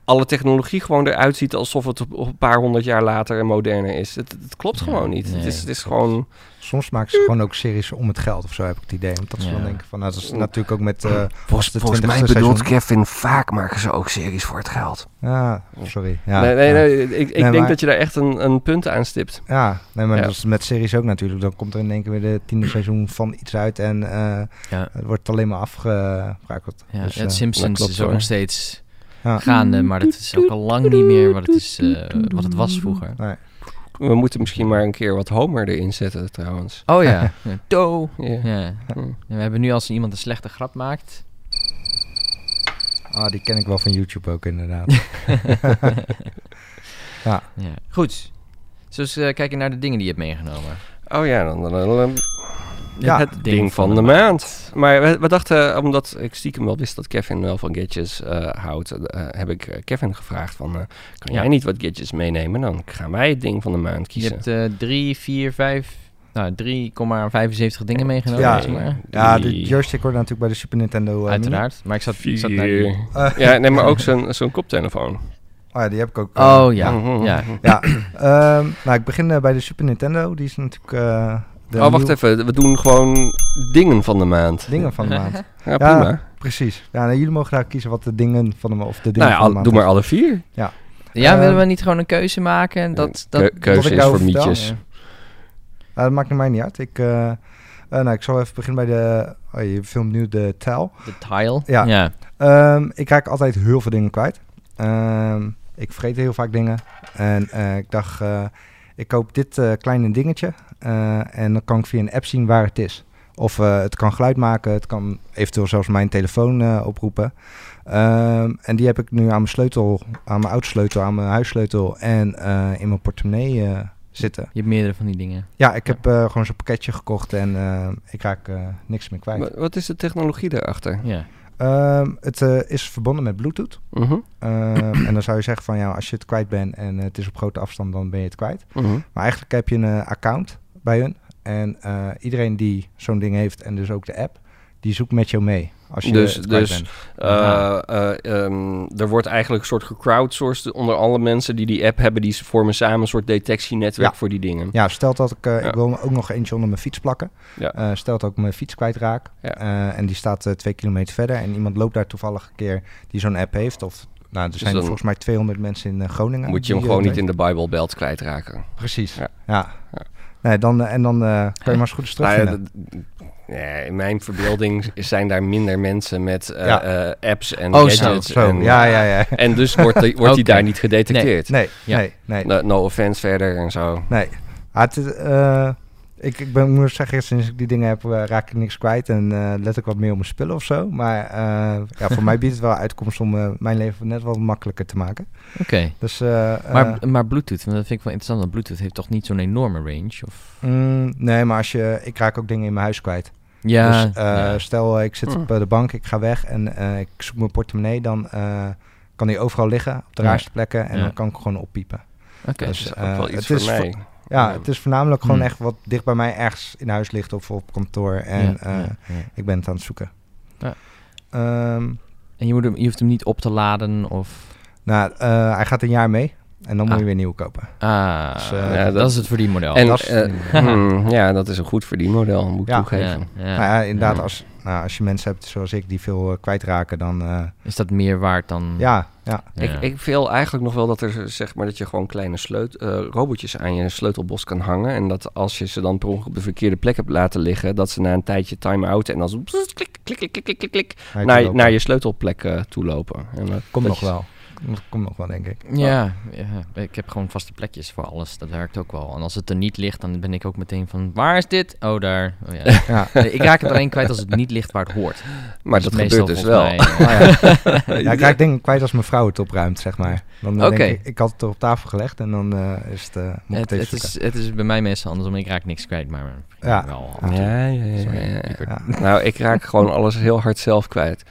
alle technologie gewoon eruit ziet alsof het een paar honderd jaar later en moderner is. Het, het klopt Ja, gewoon niet. nee, het, is, het is gewoon... Soms maken ze gewoon ook series om het geld of zo, heb ik het idee. Omdat ze Ja. dan denken van, nou, dat is natuurlijk ook met... eh, Volgens, de volgens mij 20e bedoelt seizoen. Kevin, vaak maken ze ook series voor het geld. ja, sorry. Ja, nee, nee, ja. nee, ik, ik Nee, denk maar- dat je daar echt een, een punt aan stipt. Ja, nee, maar Ja. dat is met series ook natuurlijk. Dan komt er in één keer weer de tiende seizoen van iets uit en eh, ja. het wordt alleen maar afgebrakeld. Ja, Dus, het eh, Simpsons klopt is ook nog steeds ja. gaande, maar dat is ook al lang niet meer wat het, is, eh, wat het was vroeger. Nee. We moeten misschien maar een keer wat Homer erin zetten trouwens. Oh ja, Do. Ja. Ja. Hm. Ja, we hebben nu als iemand een slechte grap maakt. Ah, die ken ik wel van YouTube ook inderdaad. Ja. Goed. Dus eh, kijken naar de dingen die je hebt meegenomen. Oh ja, dan, dan, dan- dan- Ja, het ding, van, de maand. Maar we, we dachten, omdat ik stiekem wel wist dat Kevin wel van gadgets eh, houdt, eh, heb ik eh, Kevin gevraagd van, eh, kan Ja. jij niet wat gadgets meenemen? Dan gaan wij het ding van de maand Je kiezen. hebt eh 3, 4, 5, nou 3,75 dingen meegenomen. Ja. zeg maar. Ja, de Drie, joystick hoorde natuurlijk bij de Super Nintendo. eh, Mini. Uiteraard. Maar ik zat, ik zat naar vier. die... Eh, Ja, nee, maar ook zo'n zo'n koptelefoon. Oh ja, die heb ik ook. eh, Oh ja, Mhm. ja. Ja, ehm, nou, ik begin eh, bij de Super Nintendo. Die is natuurlijk. De oh, wacht even. We doen gewoon dingen van de maand. Dingen van de maand. Ja, prima. Precies. Ja, nou, jullie mogen daar kiezen wat de dingen van de ma- of de dingen Nou ja, van de al- maand doe maar alle vier. Ja, Eh, willen we niet gewoon een keuze maken? En dat, dat, Keu- keuze ik is voor vertel? mietjes. Ja. Ja, dat maakt mij niet uit. Ik, eh, eh, nou, ik zal even beginnen bij de. Oh, je filmt nu de tel. De tile. Ja. ja. Ehm, ik raak altijd heel veel dingen kwijt. Ehm, ik vergeet heel vaak dingen. En eh, ik dacht, eh, ik koop dit eh, kleine dingetje. Eh, en dan kan ik via een app zien waar het is. Of eh, het kan geluid maken. Het kan eventueel zelfs mijn telefoon eh, oproepen. Ehm, en die heb ik nu aan mijn sleutel, aan mijn autosleutel, aan mijn huissleutel en eh, in mijn portemonnee zitten. Je hebt meerdere van die dingen. Ja, ik heb eh, gewoon zo'n pakketje gekocht en eh, ik raak eh, niks meer kwijt. Wa- Wat is de technologie daarachter? Ja. Ehm, het eh, is verbonden met Bluetooth. Mhm, Ehm, en dan zou je zeggen van ja, als je het kwijt bent en het is op grote afstand, dan ben je het kwijt. mhm. Maar eigenlijk heb je een account bij hun. En eh, iedereen die zo'n ding heeft en dus ook de app, die zoekt met jou mee. Als je Dus- dus- bent. Eh, eh, ehm, er wordt eigenlijk een soort gecrowdsourced onder alle mensen die die app hebben. Die vormen samen een soort detectienetwerk Ja. voor die dingen. Ja, stelt dat ik, Ja. ik wil ook nog eentje onder mijn fiets plakken. Ja. Stelt dat ik mijn fiets kwijtraak. Ja. En die staat twee kilometer verder. En iemand loopt daar toevallig een keer die zo'n app heeft. Of nou, er zijn volgens mij 200 mensen in Groningen. Moet je hem gewoon niet in de Bible Belt kwijtraken. Precies, Ja. ja. Nee, dan, eh, en dan eh, kan je maar eens goed eens Nou terugvinden. nee, in mijn verbeelding zijn daar minder mensen met eh, Ja. apps en Oh, gadgets. zo, Zo, en, ja, ja, ja. En dus wordt die, wordt die daar niet gedetecteerd. Nee, Ja. nee, nee, No, no offense verder en zo. nee. Ah, het, eh, ik, ik ben, moet zeggen, sinds ik die dingen heb, eh, raak ik niks kwijt. En eh, let ik wat meer op mijn spullen of zo. Maar eh, ja, voor mij biedt het wel uitkomst om mijn leven net wat makkelijker te maken. Oké. Dus, eh, Maar, maar Bluetooth, want dat vind ik wel interessant. Want Bluetooth heeft toch niet zo'n enorme range? Of... mm, nee, maar als je, ik raak ook dingen in mijn huis kwijt. Ja, dus eh, ja. stel ik zit op eh, de bank, ik ga weg en eh, ik zoek mijn portemonnee, dan eh, kan die overal liggen op de Ja. raarste plekken en Ja. dan kan ik gewoon oppiepen. Oké. Dat Dus, is ook eh, wel het iets voor is mij. Ja. het is voornamelijk gewoon Hm. echt wat dicht bij mij ergens in huis ligt of op kantoor en Ja, eh, ja, ja. ik ben het aan het zoeken. Ja. Ehm, En je, moet hem, je hoeft hem niet op te laden of... nou, eh, hij gaat een jaar mee en dan moet Ah. je weer nieuw kopen. Ah, Dus, eh, ja, dat, dat- is het verdienmodel. En dat is- eh, hmm, ja, dat is een goed verdienmodel, moet ik Ja. ja, toegeven. ja. Nou ja, inderdaad, Ja. als, nou, als je mensen hebt zoals ik die veel eh, kwijtraken, dan eh, Is dat meer waard dan... ja, ja. Ja. Ik, ik wil eigenlijk nog wel dat er zeg maar dat je gewoon kleine sleut, eh, robotjes aan je sleutelbos kan hangen. En dat als je ze dan per ongeluk op de verkeerde plek hebt laten liggen, dat ze na een tijdje time-out en dan klik, klik, klik, klik, klik, klik, naar, naar je sleutelplek eh, toe lopen. En dat, Komt nog je- wel. Dat komt nog wel, denk ik. Ja, ja, ik heb gewoon vaste plekjes voor alles. Dat werkt ook wel. En als het er niet ligt, dan ben ik ook meteen van... Waar is dit? Oh, daar. Oh, ja. Ja. Ik raak het alleen kwijt als het niet ligt waar het hoort. Maar Dus dat gebeurt dus wel. mij, Oh, ja. ja, ik raak dingen kwijt als mijn vrouw het opruimt, zeg maar. Dan denk ik, ik had het er op tafel gelegd en dan eh, is het, eh moet het, het is, het is bij mij meestal andersom. Ik raak niks kwijt, maar Ja. wel. Ja, ja, Ja, Nou, ik raak gewoon alles heel hard zelf kwijt.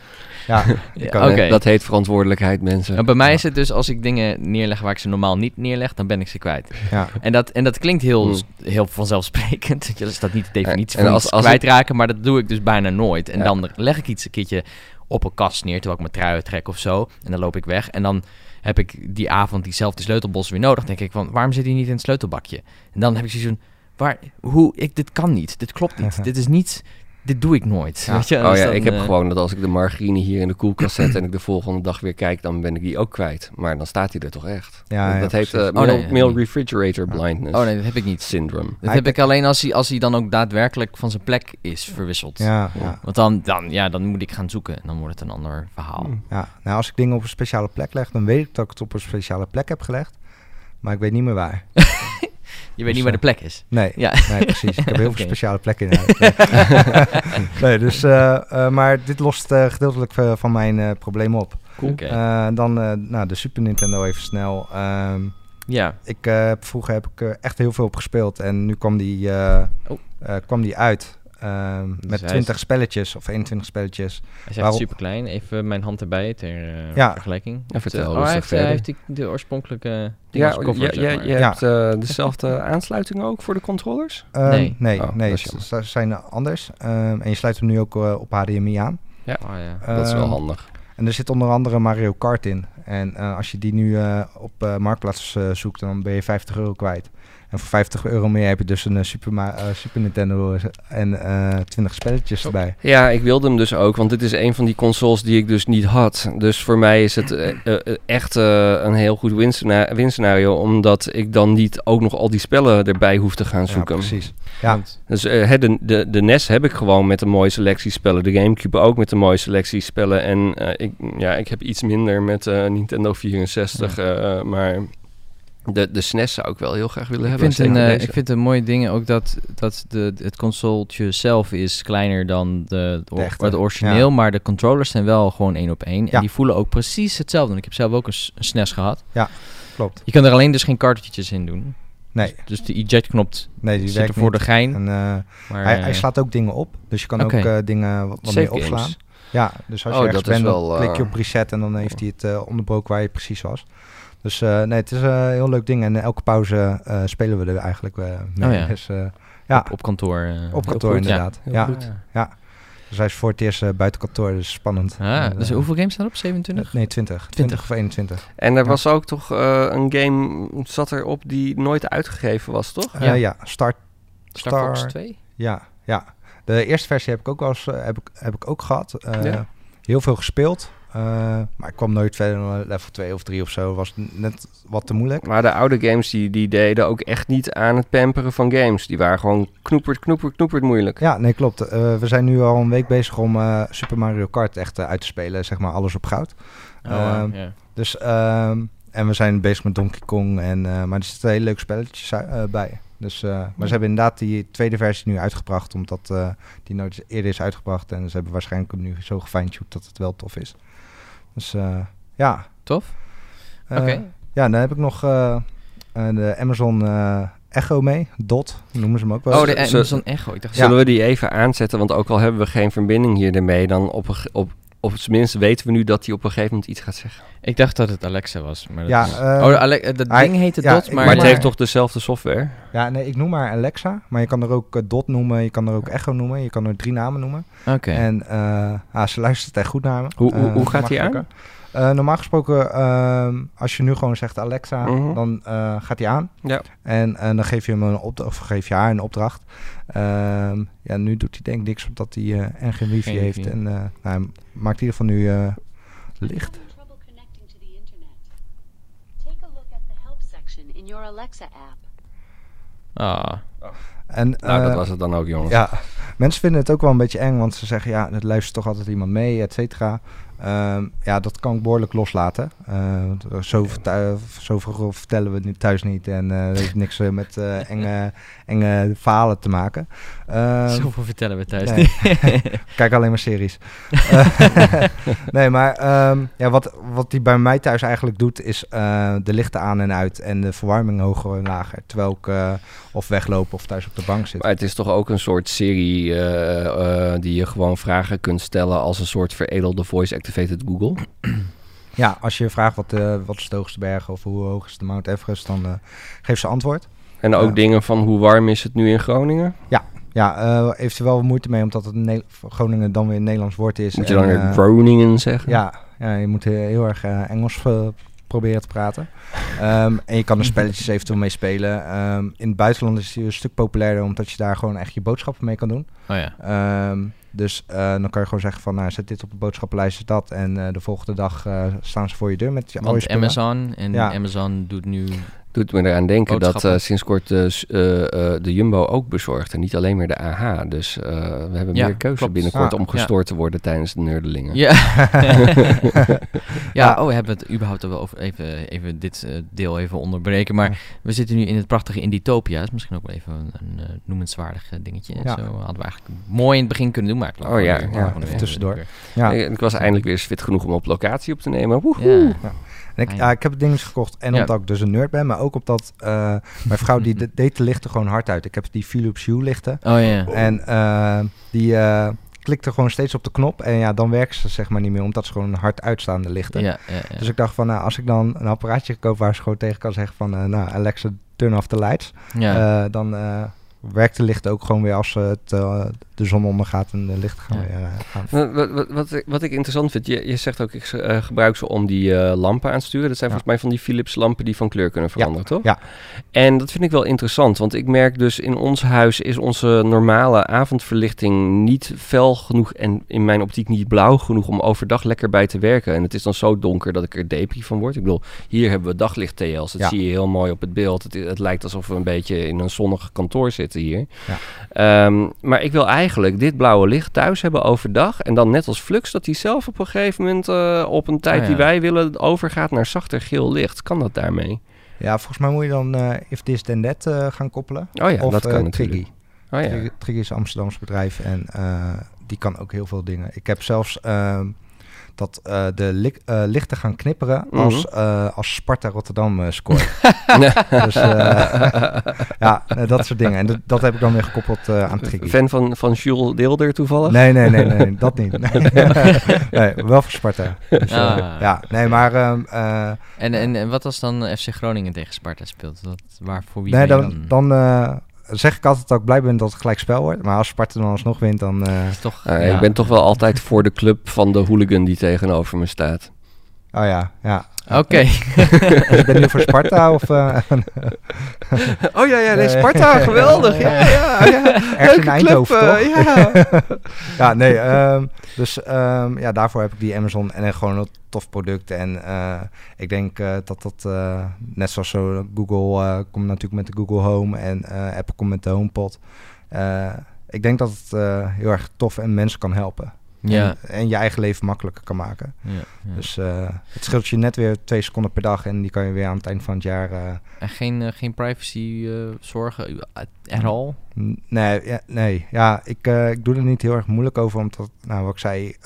ja, kan-. Dat heet verantwoordelijkheid, mensen. Nou, bij mij is het dus als ik dingen neerleg waar ik ze normaal niet neerleg, dan ben ik ze kwijt. ja. En dat, en dat klinkt heel, Hmm. heel vanzelfsprekend. Dat is dat niet de definitie En van als- als ik- kwijtraken, maar dat doe ik dus bijna nooit. En Ja. dan leg ik iets een keertje op een kast neer, terwijl ik mijn trui trek of zo. En dan loop ik weg. En dan heb ik die avond diezelfde sleutelbos weer nodig. Dan denk ik van, waarom zit hij niet in het sleutelbakje? En dan heb ik zoiets van, waar, hoe, ik, dit kan niet. Dit klopt niet. dit is niet, dit doe ik nooit. Ja. Weet je? Oh Dus ja, dan, ik heb eh, gewoon dat als ik de margarine hier in de koelkast zet en ik de volgende dag weer kijk, dan ben ik die ook kwijt. Maar dan staat hij er toch echt. Ja, dat ja, dat heet eh, Oh, mail, nee, refrigerator blindness Oh nee, dat heb ik niet. syndrome. Dat heb ik alleen als hij, als hij dan ook daadwerkelijk van zijn plek is verwisseld. Ja, ja, Want dan, dan, ja, dan moet ik gaan zoeken en dan wordt het een ander verhaal. Hmm. ja. Nou, als ik dingen op een speciale plek leg, dan weet ik dat ik het op een speciale plek heb gelegd. Maar ik weet niet meer waar. Je weet niet waar de plek is. Nee, Ja. nee precies. Ik heb heel veel speciale plekken in huis. nee, dus, eh, eh, maar dit lost eh, gedeeltelijk eh, van mijn eh, probleem op. Eh, dan eh, nou, de Super Nintendo even snel. Ehm, ja. ik, eh, vroeger heb ik er echt heel veel op gespeeld. En nu kwam die, eh, Oh. eh, kwam die uit. Ehm, Dus met hij 20 spelletjes of 21 spelletjes. Hij is echt Waarom- super klein. Even mijn hand erbij ter eh, Ja. vergelijking. Ja, vertel oh, hij heeft, eh, hij heeft die, de oorspronkelijke Ja, ja, zeg ja, je Ja. hebt eh, dezelfde aansluiting ook voor de controllers? Ehm, Nee. nee, Oh, nee ze- zijn anders. Ehm, en je sluit hem nu ook eh, op HDMI aan. Oh, ja. dat is wel handig. En er zit onder andere Mario Kart in. En eh, als je die nu eh, op eh, Marktplaats eh, zoekt, dan ben je 50 euro kwijt. En voor 50 euro meer heb je dus een eh, Super, eh, Super Nintendo en eh 20 spelletjes erbij. Ja, ik wilde hem dus ook, want dit is een van die consoles die ik dus niet had. Dus voor mij is het eh, eh, eh, echt eh, een heel goed winscena- winscenario, omdat ik dan niet ook nog al die spellen erbij hoef te gaan Ja, zoeken. precies. Ja. Dus eh, hè, de, de, de NES heb ik gewoon met een mooie selectie spellen. De Gamecube ook met een mooie selectie spellen. En eh, ik, ja, ik heb iets minder met eh, Nintendo 64. eh, maar de, de SNES zou ik wel heel graag willen Ik hebben. vind, een, eh, ik vind een mooie ding ook dat, dat de, het consoletje zelf is kleiner dan de, het, or- origineel. ja. Maar de controllers zijn wel gewoon één op één. Ja. En die voelen ook precies hetzelfde. En ik heb zelf ook een, SNES gehad. Klopt. Je kan er alleen dus geen cartridges in doen. Nee, Dus de eject-knop nee die zit werkt er voor niet. de gein. En, eh, Maar, hij, eh, hij slaat ook dingen op. Dus je kan ook eh, dingen wat, meer opslaan. games. Ja, dus als Oh, je ergens dat is bent, dan wel, klik je eh, op reset en dan heeft hij het eh, onderbroken waar je precies was. Dus eh, nee, het is een heel leuk ding. En eh, elke pauze eh, spelen we er eigenlijk eh, mee. Oh ja. Dus, eh, ja, op, op kantoor. eh, op kantoor goed. inderdaad. Heel Ja, goed. Dus hij is voor het eerst eh, buiten kantoor, dus spannend. Ah, En, dus eh, hoeveel games staan er op? 27? Nee, 20. 20 of 21. En er Ja. was ook toch eh, een game zat erop die nooit uitgegeven was, toch? Eh, Ja. ja, Start. Star Fox Star- 2? Ja, ja. De eerste versie heb ik ook wel eens, eh, heb ik, heb ik ook gehad. Eh, Ja. Heel veel gespeeld. Eh, maar ik kwam nooit verder dan level 2 of 3 of zo. Was net wat te moeilijk. Maar de oude games die, die deden ook echt niet aan het pamperen van games. Die waren gewoon knoeperd, knoeperd, knoeperd moeilijk. Ja, nee, klopt. Eh, we zijn nu al een week bezig om eh, Super Mario Kart echt uit te spelen. Zeg maar alles op goud. Oh, Ehm, ja. Dus, ehm, en we zijn bezig met Donkey Kong. En, eh, maar er zitten hele leuke spelletjes eh, bij. Dus, eh, maar ze hebben inderdaad die tweede versie nu uitgebracht. Omdat eh, die nooit eerder is uitgebracht. En ze hebben waarschijnlijk hem nu zo gefine-tuned dat het wel tof is. Dus eh, ja. Tof. Eh, Oké. Ja, dan heb ik nog eh, de Amazon eh, Echo mee. Dot noemen ze hem ook wel. Oh, de Zo- Amazon Echo. Ik dacht, Ja. Zullen we die even aanzetten? Want ook al hebben we geen verbinding hier ermee, dan op, op, op zijn minst weten we nu dat hij op een gegeven moment iets gaat zeggen. ik dacht dat het Alexa was. Maar dat Ja, is- eh, oh, Ale- eh, dat hij- ding heette ja, Dot, maar... Maar, het heeft toch dezelfde software? Ja, nee, ik noem maar Alexa. Maar je kan er ook eh, Dot noemen. Je kan er ook Echo noemen. Je kan er drie namen noemen. Oké. En eh, ah, ze luistert echt goed naar me. Hoe- hoe- hoe gaat die aan? Eh, normaal gesproken, ehm, als je nu gewoon zegt Alexa, Mhm. dan eh, gaat hij aan. Ja. En, en dan geef je hem een opdracht, of geef je haar een opdracht. Ehm, ja, nu doet hij denk ik niks omdat hij eh, en geen wifi Geen heeft. wifi. En eh, nou, hij maakt in ieder geval nu eh, licht. Having trouble connecting to the internet? Take a look at the help section in your Alexa app. Ah. En, Nou, dat eh, was het dan ook, jongens. Ja, mensen vinden het ook wel een beetje eng, want ze zeggen ja, er luistert toch altijd iemand mee, et cetera. Ehm, ja, dat kan ik behoorlijk loslaten. Eh, zo, vertu- zoveel vertellen we nu thuis niet en eh dat heeft niks eh, met eh, enge, enge verhalen te maken. Ehm, Zoveel vertellen we thuis nee. niet. Kijk alleen maar series. Eh, nee, maar ehm, ja, wat, wat die bij mij thuis eigenlijk doet, is eh, de lichten aan en uit en de verwarming hoger en lager. Terwijl ik eh, of wegloop of thuis op de bank zit. Maar het is toch ook een soort serie eh, eh, die je gewoon vragen kunt stellen als een soort veredelde voice-activated Google. Ja, als je vraagt wat, eh, wat is de hoogste berg of hoe hoog is de Mount Everest, dan eh geeft ze antwoord. En ook dingen van hoe warm is het nu in Groningen? Ja, eh heeft er wel moeite mee, omdat het Ne- Groningen dan weer een Nederlands woord is. Moet je dan weer eh, Groningen zeggen? Ja, ja, je moet eh, heel erg Engels proberen te praten. Ehm, en je kan er spelletjes eventueel mee spelen. Ehm, in het buitenland is die een stuk populairder, omdat je daar gewoon echt je boodschappen mee kan doen. Oh ja. Ehm, dus dan kan je gewoon zeggen van, nou, zet dit op de boodschappenlijst, zet dat. En de volgende dag staan ze voor je deur met je, Want. Amazon en Ja. Amazon doet nu... Doet me eraan denken dat eh, sinds kort eh, eh, de Jumbo ook bezorgt en niet alleen meer de AH. Dus eh, we hebben Ja, meer keuze klopt. binnenkort Ah, om gestoord te worden tijdens de nerdelingen. Ja. ja, oh, hebben we het überhaupt er wel over... Even, even dit deel even onderbreken. Maar we zitten nu in het prachtige Inditopia. is misschien ook wel even een, een noemenswaardig dingetje. Ja. Zo hadden we eigenlijk mooi in het begin kunnen doen. Maar ik Oh ja, weer- ja, gewoon even weer- tussendoor. Ja. Ik, ik was eindelijk weer fit genoeg om op locatie op te nemen. Woehoe. Ja. En ik, Ah, ja. ik heb het ding gekocht en omdat ik dus een nerd ben, maar ook omdat eh, mijn vrouw die de- deed de lichten gewoon hard uit. Ik heb die Philips Hue lichten Oh ja. en eh, die eh klikte gewoon steeds op de knop en ja, dan werken ze zeg maar niet meer, omdat ze gewoon hard uitstaande lichten. Ja, ja, ja. Dus ik dacht van, nou, als ik dan een apparaatje koop waar ze gewoon tegen kan zeggen van, nou, Alexa, turn off the lights, dan eh, werkt de licht ook gewoon weer als eh, het, de zon ondergaat en de lichten gaan Ja. weer eh, aan. Wat, wat, wat, wat, ik- wat ik interessant vind, je, je zegt ook, ik eh, gebruik ze om die eh, lampen aan te sturen. Dat zijn Ja. volgens mij van die Philips lampen die van kleur kunnen veranderen, toch? ja. En dat vind ik wel interessant, want ik merk dus in ons huis is onze normale avondverlichting niet fel genoeg en in mijn optiek niet blauw genoeg om overdag lekker bij te werken. En het is dan zo donker dat ik er depri van word. Ik bedoel, hier hebben we daglicht-TL's, dat Ja. zie je heel mooi op het beeld. Het, het lijkt alsof we een beetje in een zonnig kantoor zitten hier. Ja. Ehm, maar ik wil eigenlijk dit blauwe licht thuis hebben overdag. En dan net als Flux, dat die zelf op een gegeven moment eh, op een tijd ja. die wij willen overgaat naar zachter geel licht. Kan dat daarmee? Ja, volgens mij moet je dan eh If This Then That eh, gaan koppelen. Oh ja, of dat kan natuurlijk. Triggy. Oh ja. Triggy, is een Amsterdams bedrijf en eh, die kan ook heel veel dingen. Ik heb zelfs ehm, dat eh, de lik- eh, lichten gaan knipperen als, Mhm. eh, als Sparta Rotterdam scoort. dus eh, ja, dat soort dingen. En dat, dat heb ik dan weer gekoppeld eh, aan Triggy. Fan van, van Jules Deelder toevallig? Nee, nee, nee, nee, dat niet. Nee, nee wel voor Sparta. Dus, Ah. Ja, nee, maar ehm, eh, En, en, en wat als dan FC Groningen tegen Sparta speelt? Dat, waar, voor wie nee, dan, dan eh, zeg ik altijd dat ik blij ben dat het gelijk spel wordt. Maar als Sparta dan alsnog wint, dan... eh, toch, Eh, ja. Ik ben toch wel altijd voor de club van de hooligan die tegenover me staat. Oh ja, ja. Oké. Dus ik ben nu voor Sparta of... eh, Oh ja, ja, nee, Sparta, geweldig. Ja, ja, ja. Ergens in Eindhoven, toch? ja. ja, nee. ehm, dus ehm, ja, daarvoor heb ik die Amazon en gewoon een tof product. En eh, ik denk eh, dat dat, eh, net zoals zo Google eh, komt natuurlijk met de Google Home en eh, Apple komt met de HomePod. Eh, ik denk dat het eh, heel erg tof en mensen kan helpen. Ja. En, en je eigen leven makkelijker kan maken. ja, ja. Dus eh, het scheelt je net weer twee seconden per dag en die kan je weer aan het eind van het jaar... eh, En geen, eh, geen privacy zorgen? uh, Er al? N- Nee, ja, nee. ja ik, ik doe er niet heel erg moeilijk over, omdat, nou, wat ik zei,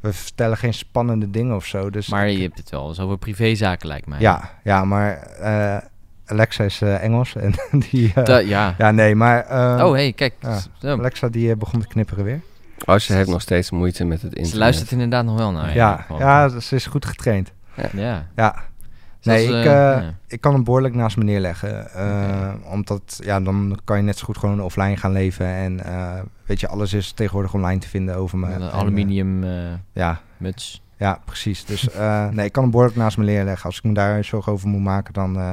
we vertellen geen spannende dingen of zo. Dus Maar je hebt het wel eens over privézaken, lijkt mij. ja, ja, maar Alexa is Engels en die... Da- ja. ja, nee, maar eh, oh, hey, kijk. ja. Alexa die begon te knipperen weer. Oh, ze heeft nog steeds moeite met het internet. Ze luistert inderdaad nog wel naar je. ja, ja, ze is goed getraind. ja. Ja, Zoals, nee, ik, eh, eh, ik kan hem behoorlijk naast me neerleggen. eh, Omdat, ja, dan kan je net zo goed gewoon offline gaan leven. En eh, weet je, alles is tegenwoordig online te vinden over me. Een aluminium ja, muts. ja, precies. Dus eh, nee, ik kan hem behoorlijk naast me neerleggen. Als ik me daar zorgen over moet maken, dan, eh,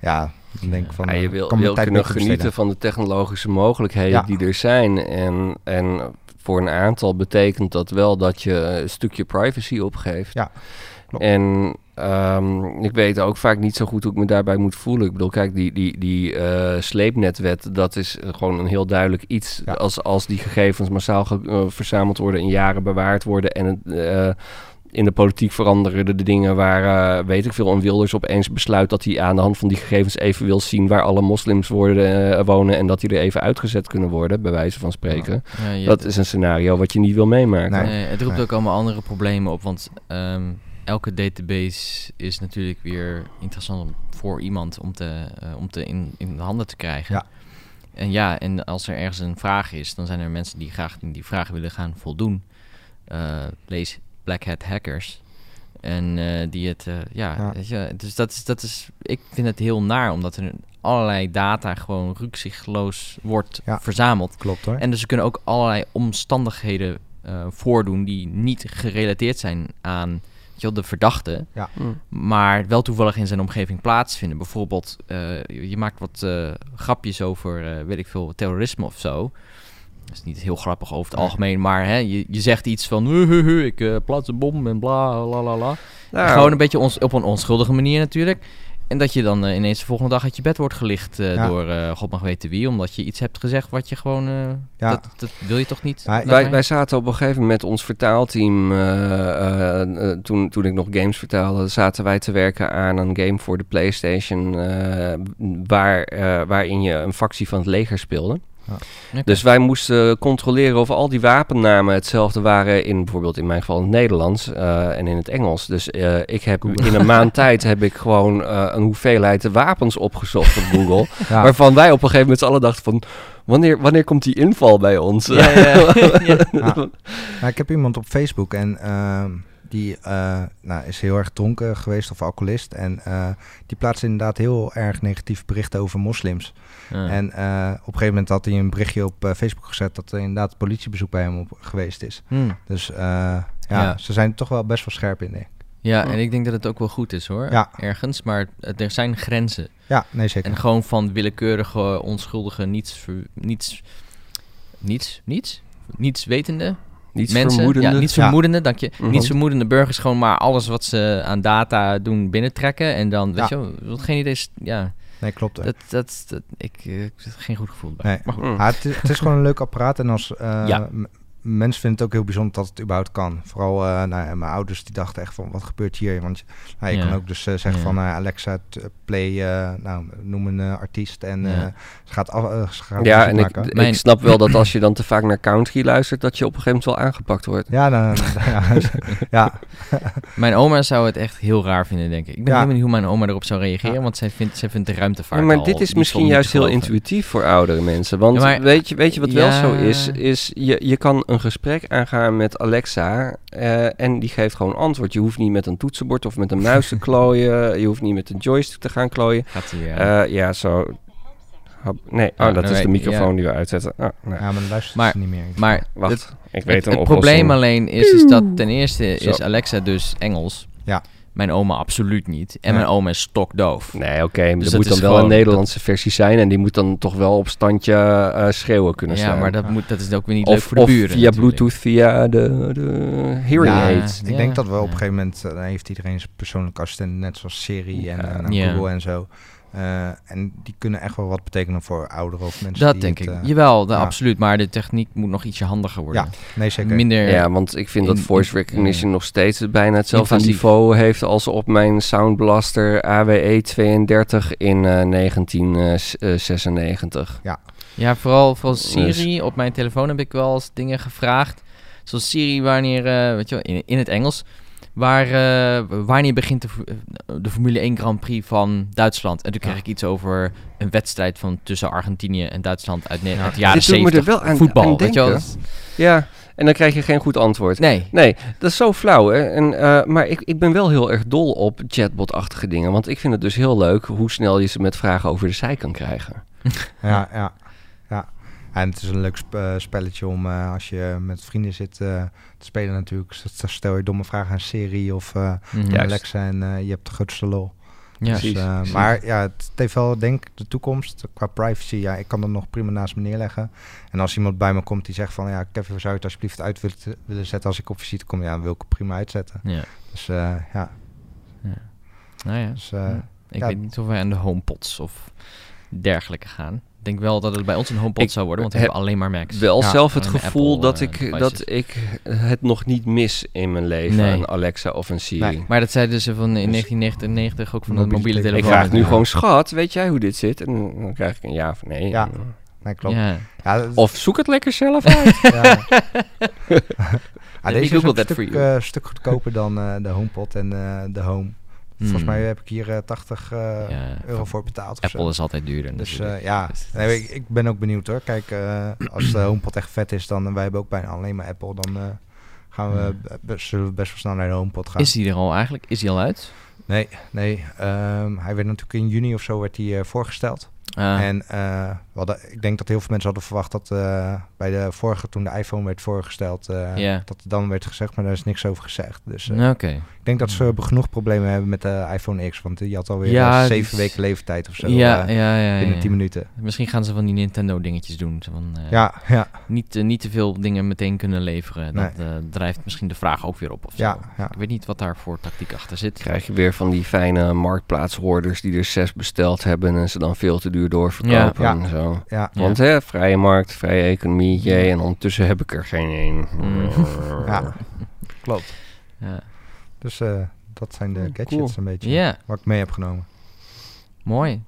ja, dan denk ik van... Ja, je wil, kan wil kunnen genieten van de technologische mogelijkheden Ja. die er zijn. En, en voor een aantal betekent dat wel dat je een stukje privacy opgeeft. Ja, klopt. En ehm, ik weet ook vaak niet zo goed hoe ik me daarbij moet voelen. Ik bedoel, kijk, die, die, die eh, sleepnetwet, dat is gewoon een heel duidelijk iets. Ja. Als, als die gegevens massaal ge- eh, verzameld worden en jaren bewaard worden en het... eh, in de politiek veranderen de dingen waar, eh, weet ik veel, een Wilders opeens besluit dat hij aan de hand van die gegevens even wil zien waar alle moslims worden, eh, wonen en dat die er even uitgezet kunnen worden, bij wijze van spreken. Ja, Dat is een scenario wat je niet wil meemaken. Nee. Nee, het roept Nee. ook allemaal andere problemen op, want ehm, elke database is natuurlijk weer interessant om- voor iemand om te, eh, om te in, in de handen te krijgen. Ja. En ja, en als er ergens een vraag is, dan zijn er mensen die graag in die vraag willen gaan voldoen. Eh, lees Black Hat Hackers. En eh, die het, eh, ja, Ja. Weet je, dus dat is, dat is, ik vind het heel naar, omdat er allerlei data gewoon rukzichtloos wordt Ja. verzameld. Klopt hoor. En dus ze kunnen ook allerlei omstandigheden eh, voordoen die niet gerelateerd zijn aan weet je wel, de verdachte, Hm. maar wel toevallig in zijn omgeving plaatsvinden. Bijvoorbeeld, eh, je maakt wat eh, grapjes over, eh, weet ik veel, terrorisme of zo. Dat is niet heel grappig over het algemeen, maar hè, je, je zegt iets van, "Huh, huh, huh, ik eh, plaats een bom en bla, la, la, la. Nou, Gewoon een beetje ons, op een onschuldige manier natuurlijk. En dat je dan eh, ineens de volgende dag uit je bed wordt gelicht eh, Ja. door god mag weten wie. Omdat je iets hebt gezegd wat je gewoon... Ja. dat, dat wil je toch niet? Wij, mij. wij zaten op een gegeven moment met ons vertaalteam, toen, toen ik nog games vertaalde, zaten wij te werken aan een game voor de PlayStation, waar, waarin je een factie van het leger speelde. Dus wij moesten controleren of al die wapennamen hetzelfde waren in bijvoorbeeld in mijn geval in het Nederlands eh, en in het Engels. Dus eh, ik heb in een maand tijd heb ik gewoon eh, een hoeveelheid wapens opgezocht op Google. Ja. Waarvan wij op een gegeven moment z'n allen dachten van... Wanneer, wanneer komt die inval bij ons? Ja, ja, ja. Ja. Nou, ik heb iemand op Facebook en ehm, die eh, nou, is heel erg dronken geweest of alcoholist. En eh, die plaatst inderdaad heel erg negatieve berichten over moslims. Ja. En eh, op een gegeven moment had hij een berichtje op eh, Facebook gezet dat er inderdaad politiebezoek bij hem op geweest is. Hmm. Dus eh, ja, Ja. ze zijn er toch wel best wel scherp in, denk ik. Ja, en ik denk dat het ook wel goed is hoor. Ja. Ergens, maar er zijn grenzen. Ja, nee zeker. En gewoon van willekeurige, onschuldige, niets, niets, niets, niets, niets wetende Niets mensen. vermoedende. Ja, niets Ja. vermoedende, dank je. Mhm. Niets vermoedende burgers gewoon maar alles wat ze aan data doen binnentrekken. En dan, weet Ja. je wel, wat geen idee is, ja, Nee, klopt. dat, dat, dat, ik, eh, ik heb geen goed gevoel bij. Nee. Maar goed. Ja, het, is, het is gewoon een leuk apparaat en als eh, Ja. Mensen vinden het ook heel bijzonder dat het überhaupt kan. Vooral eh, nou, ja, mijn ouders die dachten echt van wat gebeurt hier? Want nou, je Ja. kan ook dus eh, zeggen Ja. van eh, Alexa play, eh, nou noem een artiest en Ja. eh, ze gaat af, ze gaat Ja, en ik, maken. ik Mijn- snap wel dat als je dan te vaak naar country luistert... dat je op een gegeven moment wel aangepakt wordt. Ja, dan, ja, ja, Mijn oma zou het echt heel raar vinden, denk ik. Ik ben Ja. helemaal niet hoe mijn oma erop zou reageren, Ja. want zij vindt, zij vindt de ruimtevaart Ja, maar al dit is misschien juist heel intuïtief voor oudere mensen. Want Ja, maar- weet, je, weet je wat wel zo is? Is je, je kan een gesprek aangaan met Alexa eh, en die geeft gewoon antwoord. Je hoeft niet met een toetsenbord of met een muis te klooien. Je hoeft niet met een joystick te gaan klooien. Gaat hij, Ja, ja zo... Hop- Nee, oh, dat nee, is de microfoon ja. die we uitzetten. Nee. ja, maar dan luistert Maar- ze niet meer. maar Wacht, het, ik weet het, een het oplossing. probleem alleen is, is dat ten eerste is Zo. Alexa dus Engels. Ja. Mijn oma absoluut niet. En mijn oma is stokdoof. Nee, oké, maar Dus dat moet dan wel een Nederlandse versie zijn en die moet dan toch wel op standje eh, schreeuwen kunnen Ja, staan. maar dat, moet, dat is ook weer niet leuk of, voor de of buren. via natuurlijk. Bluetooth, via de, de hearing Ja, aids. Ik Ja, denk dat we op ja. een gegeven moment, eh, dan heeft iedereen zijn persoonlijke assistent, net zoals Siri en Ja. eh, Ja. Google en zo. Eh, en die kunnen echt wel wat betekenen voor ouderen of mensen Dat die denk het, ik. eh, Jawel, de- ja. absoluut. Maar de techniek moet nog ietsje handiger worden. ja, nee zeker. Minder... Ja, want ik vind dat voice in- recognition nog steeds bijna hetzelfde niveau heeft als op mijn Sound Blaster AWE 32 in eh, 1996. Ja, vooral voor Dus- Siri. Op mijn telefoon heb ik wel eens dingen gevraagd. Zoals Siri, wanneer, eh, weet je wel, in, in het Engels. Waar, eh, wanneer begint de, eh, de Formule 1 Grand Prix van Duitsland? En toen kreeg Ja. ik iets over een wedstrijd van tussen Argentinië en Duitsland uit, Ja. uit de jaren Dit doet me er 70. wel aan- Voetbal, aan weet je wel? denken. Ja, en dan krijg je geen goed antwoord. Nee. Nee, dat is zo flauw, hè. En, eh, maar ik, ik ben wel heel erg dol op chatbot-achtige dingen. Want ik vind het dus heel leuk hoe snel je ze met vragen over de zij kan krijgen. Ja, ja. En het is een leuk sp- eh, spelletje om eh, als je met vrienden zit eh, te spelen natuurlijk. S- Stel je domme vragen aan Siri of eh Mhm. Juist. Alexa en eh, je hebt de grootste lol. Ja. Dus, Precies, precies. maar ja, het, heeft wel denk ik de toekomst qua privacy. Ja, ik kan dat nog prima naast me neerleggen. En als iemand bij me komt die zegt van ja, Kevin, zou je het alsjeblieft uit willen, willen zetten als ik op visite kom? Ja, dan wil ik het prima uitzetten. Ja. Dus eh, ja, Nou ja. dus, eh, Ja. Ik Ja. weet niet of wij aan de HomePods of dergelijke gaan. Ik denk wel dat het bij ons een HomePod Ik zou worden, want we heb hebben alleen maar Macs. Wel Ja, zelf het gevoel Apple, dat, eh, ik, devices. dat ik het nog niet mis in mijn leven. Nee. Een Alexa of een Siri. Nee. Maar dat zeiden ze van in Dus- 1999 ook van de Mobiele mobiele telefoon. ik vraag nu Ja. gewoon, schat, weet jij hoe dit zit? En dan krijg ik een ja of nee. Ja. nee, klopt. Ja. Ja, dat- Of zoek het lekker zelf uit. ja. Ah, deze is Google ook that een for stuk, you. eh, stuk goedkoper dan eh, de HomePod en eh, de Home. Volgens Hmm. mij heb ik hier eh, 80 eh, Ja, euro voor betaald. Apple zo. is altijd duurder. Dus eh, ja, Dus- nee, ik, ik ben ook benieuwd hoor. Kijk, eh, als de HomePod echt vet is, dan wij hebben ook bijna alleen maar Apple, dan eh, gaan we, Ja. be- be- zullen we best wel snel naar de HomePod gaan. Is die er al eigenlijk? Is die al uit? Nee, nee. ehm, hij werd natuurlijk in juni of zo werd hij, eh, voorgesteld. Ah, En eh, we hadden, ik denk dat heel veel mensen hadden verwacht dat eh, bij de vorige, toen de iPhone werd voorgesteld, eh, dat er dan werd gezegd, maar daar is niks over gezegd. Dus Oké. ik denk dat ze genoeg problemen hebben met de iPhone X, want die had alweer Ja, zeven is- weken leeftijd of zo. Ja, ja, ja, binnen ja. 10 minuten. Misschien gaan ze van die Nintendo dingetjes doen. Van, eh, Ja, ja, niet, niet te veel dingen meteen kunnen leveren. Dat Nee. eh, drijft misschien de vraag ook weer op of ja, zo. ja. Ik weet niet wat daar voor tactiek achter zit. krijg je weer van die fijne marktplaatshoorders die er zes besteld hebben en ze dan veel te duur doorverkopen Ja. en zo. ja. Ja. Want hè, vrije markt, vrije economie, jee, en ondertussen heb ik er geen één. Mm. Ja. Klopt. Ja. Dus eh, dat zijn de gadgets cool. een beetje ja, wat ik mee heb genomen. mooi.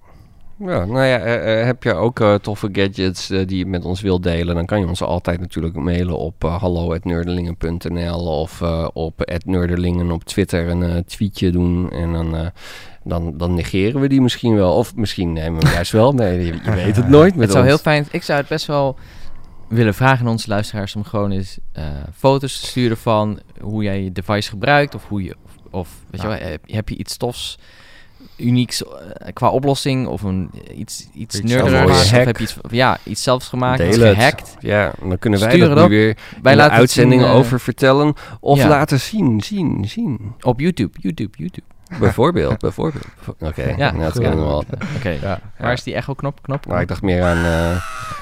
Ja, nou ja, eh, eh, heb je ook eh, toffe gadgets die je met ons wilt delen, dan kan je ons altijd natuurlijk mailen op uh, hallo.nerdelingen.nl of eh, op @nerdelingen op Twitter een tweetje doen en dan, eh, dan, dan negeren we die misschien wel. Of misschien nemen we hem juist wel mee, je, je weet het nooit met het zou ons. heel fijn... Ik zou het best wel willen vragen aan onze luisteraars... om gewoon eens eh, foto's te sturen van hoe jij je device gebruikt... of, hoe je, of, of weet Ja. je wel, heb, heb je iets tofs, unieks eh, qua oplossing... of een, iets, iets of heb je iets, ja, iets zelfs gemaakt, iets het. gehackt. Ja, dan kunnen wij dat nu weer Wij laten uitzendingen zien, eh, over vertellen of ja. laten zien, zien, zien. Op YouTube, YouTube, YouTube. Bijvoorbeeld, bijvoorbeeld. Oké, Ja, nou, dat goed. kennen we wel. Oké, Ja. waar is die echo-knop? Knop? Nou, ik dacht meer aan eh,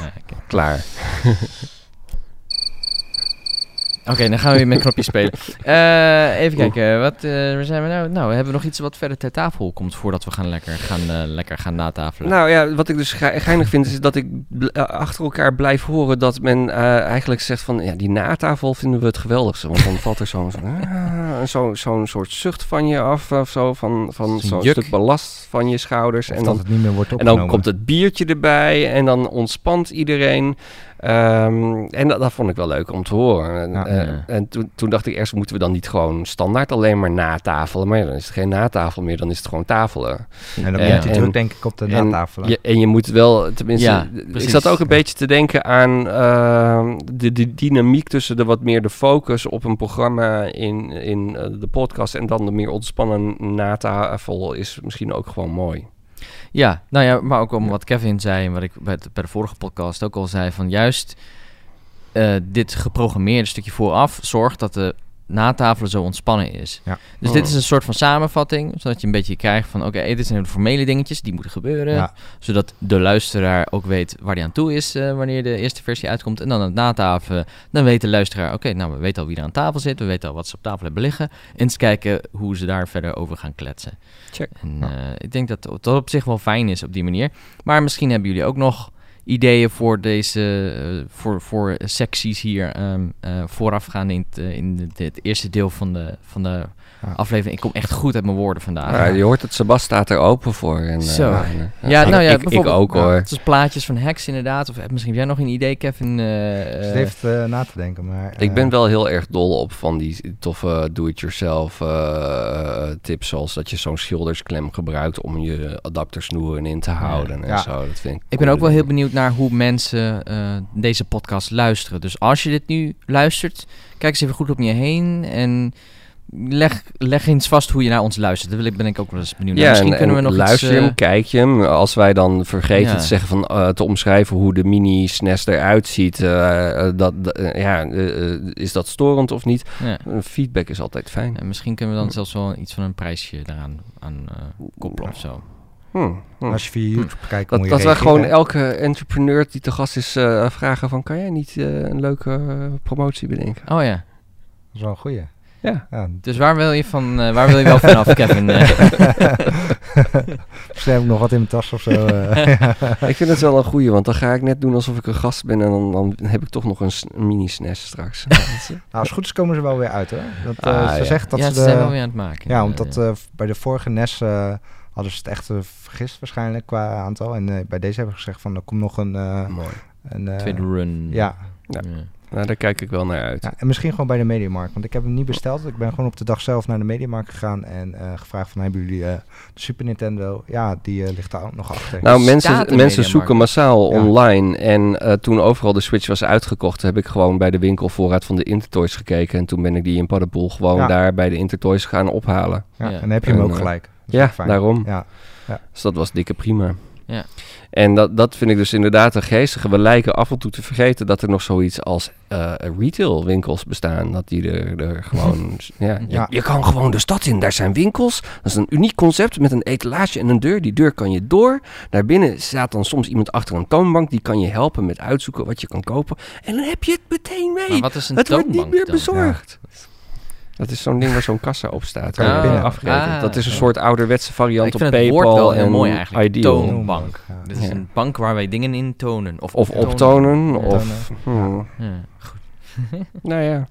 Ja, oké. klaar. Oké, dan gaan we weer met knopjes spelen. Eh, even kijken, wat, eh, waar zijn we nou? Nou, hebben we nog iets wat verder ter tafel komt voordat we gaan lekker gaan, eh, lekker gaan natafelen? Nou ja, wat ik dus ge- geinig vind is dat ik eh, achter elkaar blijf horen dat men eh, eigenlijk zegt van ja, die natafel vinden we het geweldigste. Want dan valt er zo'n ah, zo, zo'n soort zucht van je af of zo, van, van Zo'n stuk ballast van je schouders. Of en dan het niet meer wordt En dan komt het biertje erbij en dan ontspant iedereen. Ehm, en dat, dat vond ik wel leuk om te horen. En, Ja. eh, Ja. en toen, toen dacht ik eerst, moeten we dan niet gewoon standaard alleen maar natafelen? Maar ja, dan is het geen natafel meer, dan is het gewoon tafelen. En dan Eh, moet je en- druk denk ik op de en natafelen. Je, en je moet wel, tenminste, Ja, ik zat ook een beetje te denken aan ehm, de, de dynamiek tussen de wat meer de focus op een programma in, in eh, de podcast en dan de meer ontspannen natafel is misschien ook gewoon mooi. Ja, nou ja, maar ook om wat Kevin zei en wat ik bij, het- bij de vorige podcast ook al zei, van juist eh, dit geprogrammeerde stukje vooraf zorgt dat de natafelen zo ontspannen is. Ja. Dus dit is een soort van samenvatting, zodat je een beetje krijgt van, oké, dit zijn de formele dingetjes, die moeten gebeuren, Ja. zodat de luisteraar ook weet waar hij aan toe is eh, wanneer de eerste versie uitkomt. En dan aan het natafelen, dan weet de luisteraar, oké, nou, we weten al wie er aan tafel zit, we weten al wat ze op tafel hebben liggen, en eens kijken hoe ze daar verder over gaan kletsen. Check. En eh, ik denk dat dat op zich wel fijn is op die manier. Maar misschien hebben jullie ook nog ideeën voor deze eh, voor, voor secties hier ehm, eh, voorafgaand in, het, eh, in het, het eerste deel van de, van de Ja. aflevering. Ik kom echt goed uit mijn woorden vandaag. Ja, je hoort het, Sebas staat er open voor. En, Zo. eh, Ja, nou ja, ik, ik bijvoorbeeld- ook ja, hoor. Het is plaatjes van hacks inderdaad. Of eh, misschien heb jij nog een idee, Kevin? Dus het eh, heeft eh, na te denken. Maar, Ik ben wel heel erg dol op van die toffe do-it-yourself eh, tips. Zoals dat je zo'n schildersklem gebruikt om je adaptersnoeren in te houden en Ja. zo. Dat vind ik, Ik ben ook wel heel benieuwd naar hoe mensen eh, deze podcast luisteren. Dus als je dit nu luistert, kijk eens even goed om je heen en leg, leg eens vast hoe je naar ons luistert. Daar wil ik- ben ik ook wel eens benieuwd naar. Ja, Misschien en, kunnen we en nog luister iets... je eh, hem, kijk je hem. Als wij dan vergeten Ja. te zeggen van eh, te omschrijven hoe de mini SNES eruit ziet, eh, dat, ja, is dat storend of niet? ja. Feedback is altijd fijn. En misschien kunnen we dan zelfs wel iets van een prijsje daaraan aan, eh, koppelen of zo. Hm, hm. Als je via YouTube kijkt, Dat, moet je dat we reageren. gewoon elke entrepreneur die te gast is eh, vragen van... kan jij niet een leuke promotie bedenken? Oh ja. Dat is wel een goeie. Ja. Ja, Dus waar wil je, van, eh, waar wil je wel vanaf, Kevin? Eh, Misschien heb ik nog wat in mijn tas of zo. eh. Ik vind het wel een goeie, want dan ga ik net doen alsof ik een gast ben... en dan, dan heb ik toch nog een, mini-SNES straks. nou, als het goed is komen ze wel weer uit, hoor. Dat, eh, Ah, ze ja. zegt dat ja, ze ze de... zijn wel weer aan het maken. Ja, omdat eh, bij de vorige NES eh, hadden ze het echt vergist waarschijnlijk qua aantal. En bij deze hebben ze gezegd van er komt nog een... eh, Mooi. een eh, Tweede run. ja. Ja. Nou, daar kijk ik wel naar uit. ja, en misschien gewoon bij de Mediamarkt. Want ik heb hem niet besteld. Ik ben gewoon op de dag zelf naar de Mediamarkt gegaan en eh, gevraagd van hebben jullie eh, de Super Nintendo? Ja, die eh, ligt daar ook nog achter. Nou, mensen, mensen zoeken massaal Ja. online. En eh, toen overal de Switch was uitgekocht, heb ik gewoon bij de winkelvoorraad van de Intertoys gekeken. En toen ben ik die in Paddenpoel gewoon Ja. daar bij de Intertoys gaan ophalen. ja, ja. En dan heb je hem En, ook gelijk. Ja, daarom. Ja. Dus dat was dikke prima. Ja. En dat, dat vind ik dus inderdaad een geestige. We lijken af en toe te vergeten dat er nog zoiets als eh retailwinkels bestaan. Dat die er, er gewoon... ja, je, Ja. je kan gewoon de stad in, daar zijn winkels. Dat is een uniek concept met een etalage en een deur. Die deur kan je door. Daarbinnen staat dan soms iemand achter een toonbank. Die kan je helpen met uitzoeken wat je kan kopen. En dan heb je het meteen mee. Maar wat is een het wordt toonbank niet meer dan? bezorgd. Dat is zo'n ding waar zo'n kassa op staat. Kan je waar binnen. Ah. dat is een soort ouderwetse variant Ik op vind het PayPal woord wel heel en mooi eigenlijk. Ideal. Toonbank. Ja. Dit is Ja. een bank waar wij dingen in tonen. Of, Of optonen. of... hmm, Ja, goed. nou ja.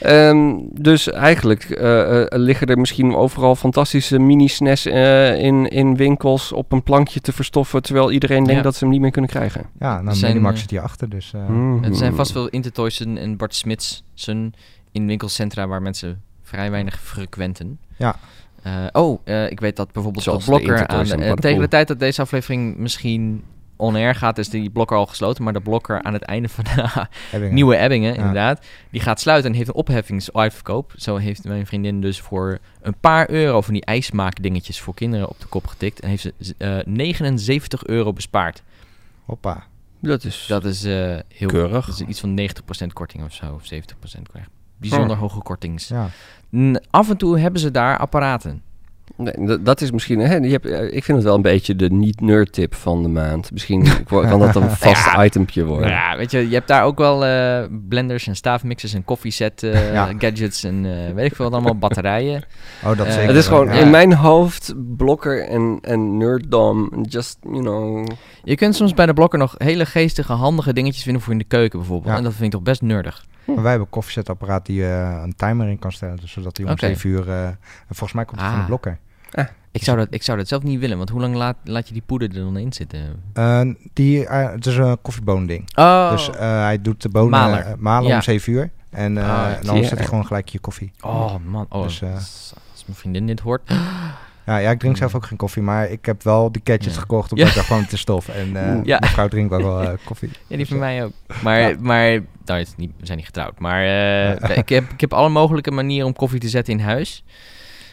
Ehm, dus eigenlijk eh, eh, liggen er misschien overal fantastische mini-SNES eh, in, in winkels op een plankje te verstoffen... terwijl iedereen denkt Ja. dat ze hem niet meer kunnen krijgen. Ja, nou, zijn, eh, zit hierachter, dus... eh, Mhm. Er zijn vast wel Intertoysen en Bart Smitsen in winkelcentra waar mensen vrij weinig frequenten. Ja. Eh, oh, eh, ik weet dat bijvoorbeeld Zoals de de blokker aan de, eh, tegen de tijd dat deze aflevering misschien on-air gaat, is die blokker al gesloten. Maar de blokker aan het einde van de Ebbingen. Nieuwe Ebbingen, Ja. inderdaad. Die gaat sluiten en heeft een opheffingsuitverkoop. Zo heeft mijn vriendin dus voor een paar euro van die ijsmaakdingetjes voor kinderen op de kop getikt. En heeft ze eh 79 euro bespaard. Hoppa. Dat is... Dat is eh, heel Keurig. Dat is iets van 90% korting of zo, of 70% korting. Bijzonder hoge kortings. Ja. Af en toe hebben ze daar apparaten. Nee, dat, dat is misschien... Hè, je hebt, eh, ik vind het wel een beetje de niet-nerd-tip van de maand. Misschien kan dat een vast Ja. itempje worden. Ja, weet je, je hebt daar ook wel eh, blenders en staafmixers en koffieset eh, Ja. gadgets en eh, weet ik veel wat allemaal, batterijen. Oh, dat zeker. Het is gewoon Ja. in mijn hoofd blokker en, en nerddom. Just, you know... Je kunt soms bij de blokker nog hele geestige, handige dingetjes vinden voor in de keuken bijvoorbeeld. Ja. En dat vind ik toch best nerdig. Maar wij hebben een koffiezetapparaat die eh, een timer in kan stellen. Dus zodat hij om Oké. 7 uur... eh, en volgens mij komt het van Ah. de blokker. Ik zou, dat, ik zou dat zelf niet willen, want hoe lang laat, laat je die poeder er dan in zitten? Eh, die, eh, het is een koffieboonding. Oh, Dus eh, hij doet de bonen eh, malen Ja. om 7 uur. En, eh, Ah, en dan ja. zet hij gewoon gelijk je koffie. oh man. Oh, Dus, eh, als als mijn vriendin dit hoort. Ja, ja, ik drink zelf ook geen koffie, maar ik heb wel die gadgets Ja. gekocht omdat Ja. ik dacht van het is stof. En eh Ja. mijn vrouw drinkt ook wel eh, koffie. Ja, die van Dus, eh, mij ook. Maar, maar nou, het is niet, we zijn niet getrouwd. Maar eh, ik, heb, ik heb alle mogelijke manieren om koffie te zetten in huis.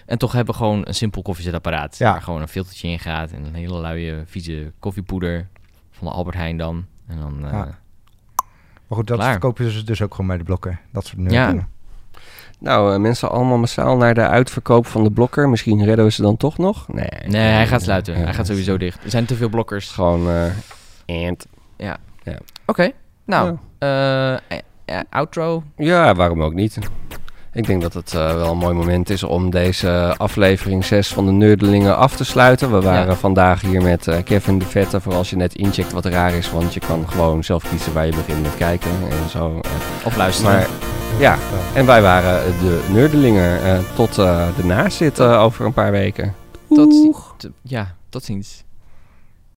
En toch hebben we gewoon een simpel koffiezetapparaat. Waar gewoon een filtertje in gaat. En een hele luie, vieze koffiepoeder. Van de Albert Heijn dan. En dan... Maar goed, dat verkopen ze dus ook gewoon bij de blokker. Dat soort dingen. Nou, eh, mensen allemaal massaal naar de uitverkoop van de blokker. Misschien redden we ze dan toch nog? Nee. Nee, hij gaat sluiten. Ja, hij gaat sowieso dicht. Er zijn te veel blokkers. Gewoon... eh and. Oké, nou. eh, eh, outro. Ja, waarom ook niet? Ik denk dat het wel een mooi moment is om deze aflevering 6 van de Nerdelingen af te sluiten. We waren Ja. vandaag hier met Kevin de Vette. Voor als je net incheckt wat raar is, want je kan gewoon zelf kiezen waar je begint met kijken en zo. Of luisteren. Maar Ja, en wij waren de Nerdelingen. Eh, tot eh, de nazit eh, over een paar weken. Tot, ja, tot ziens.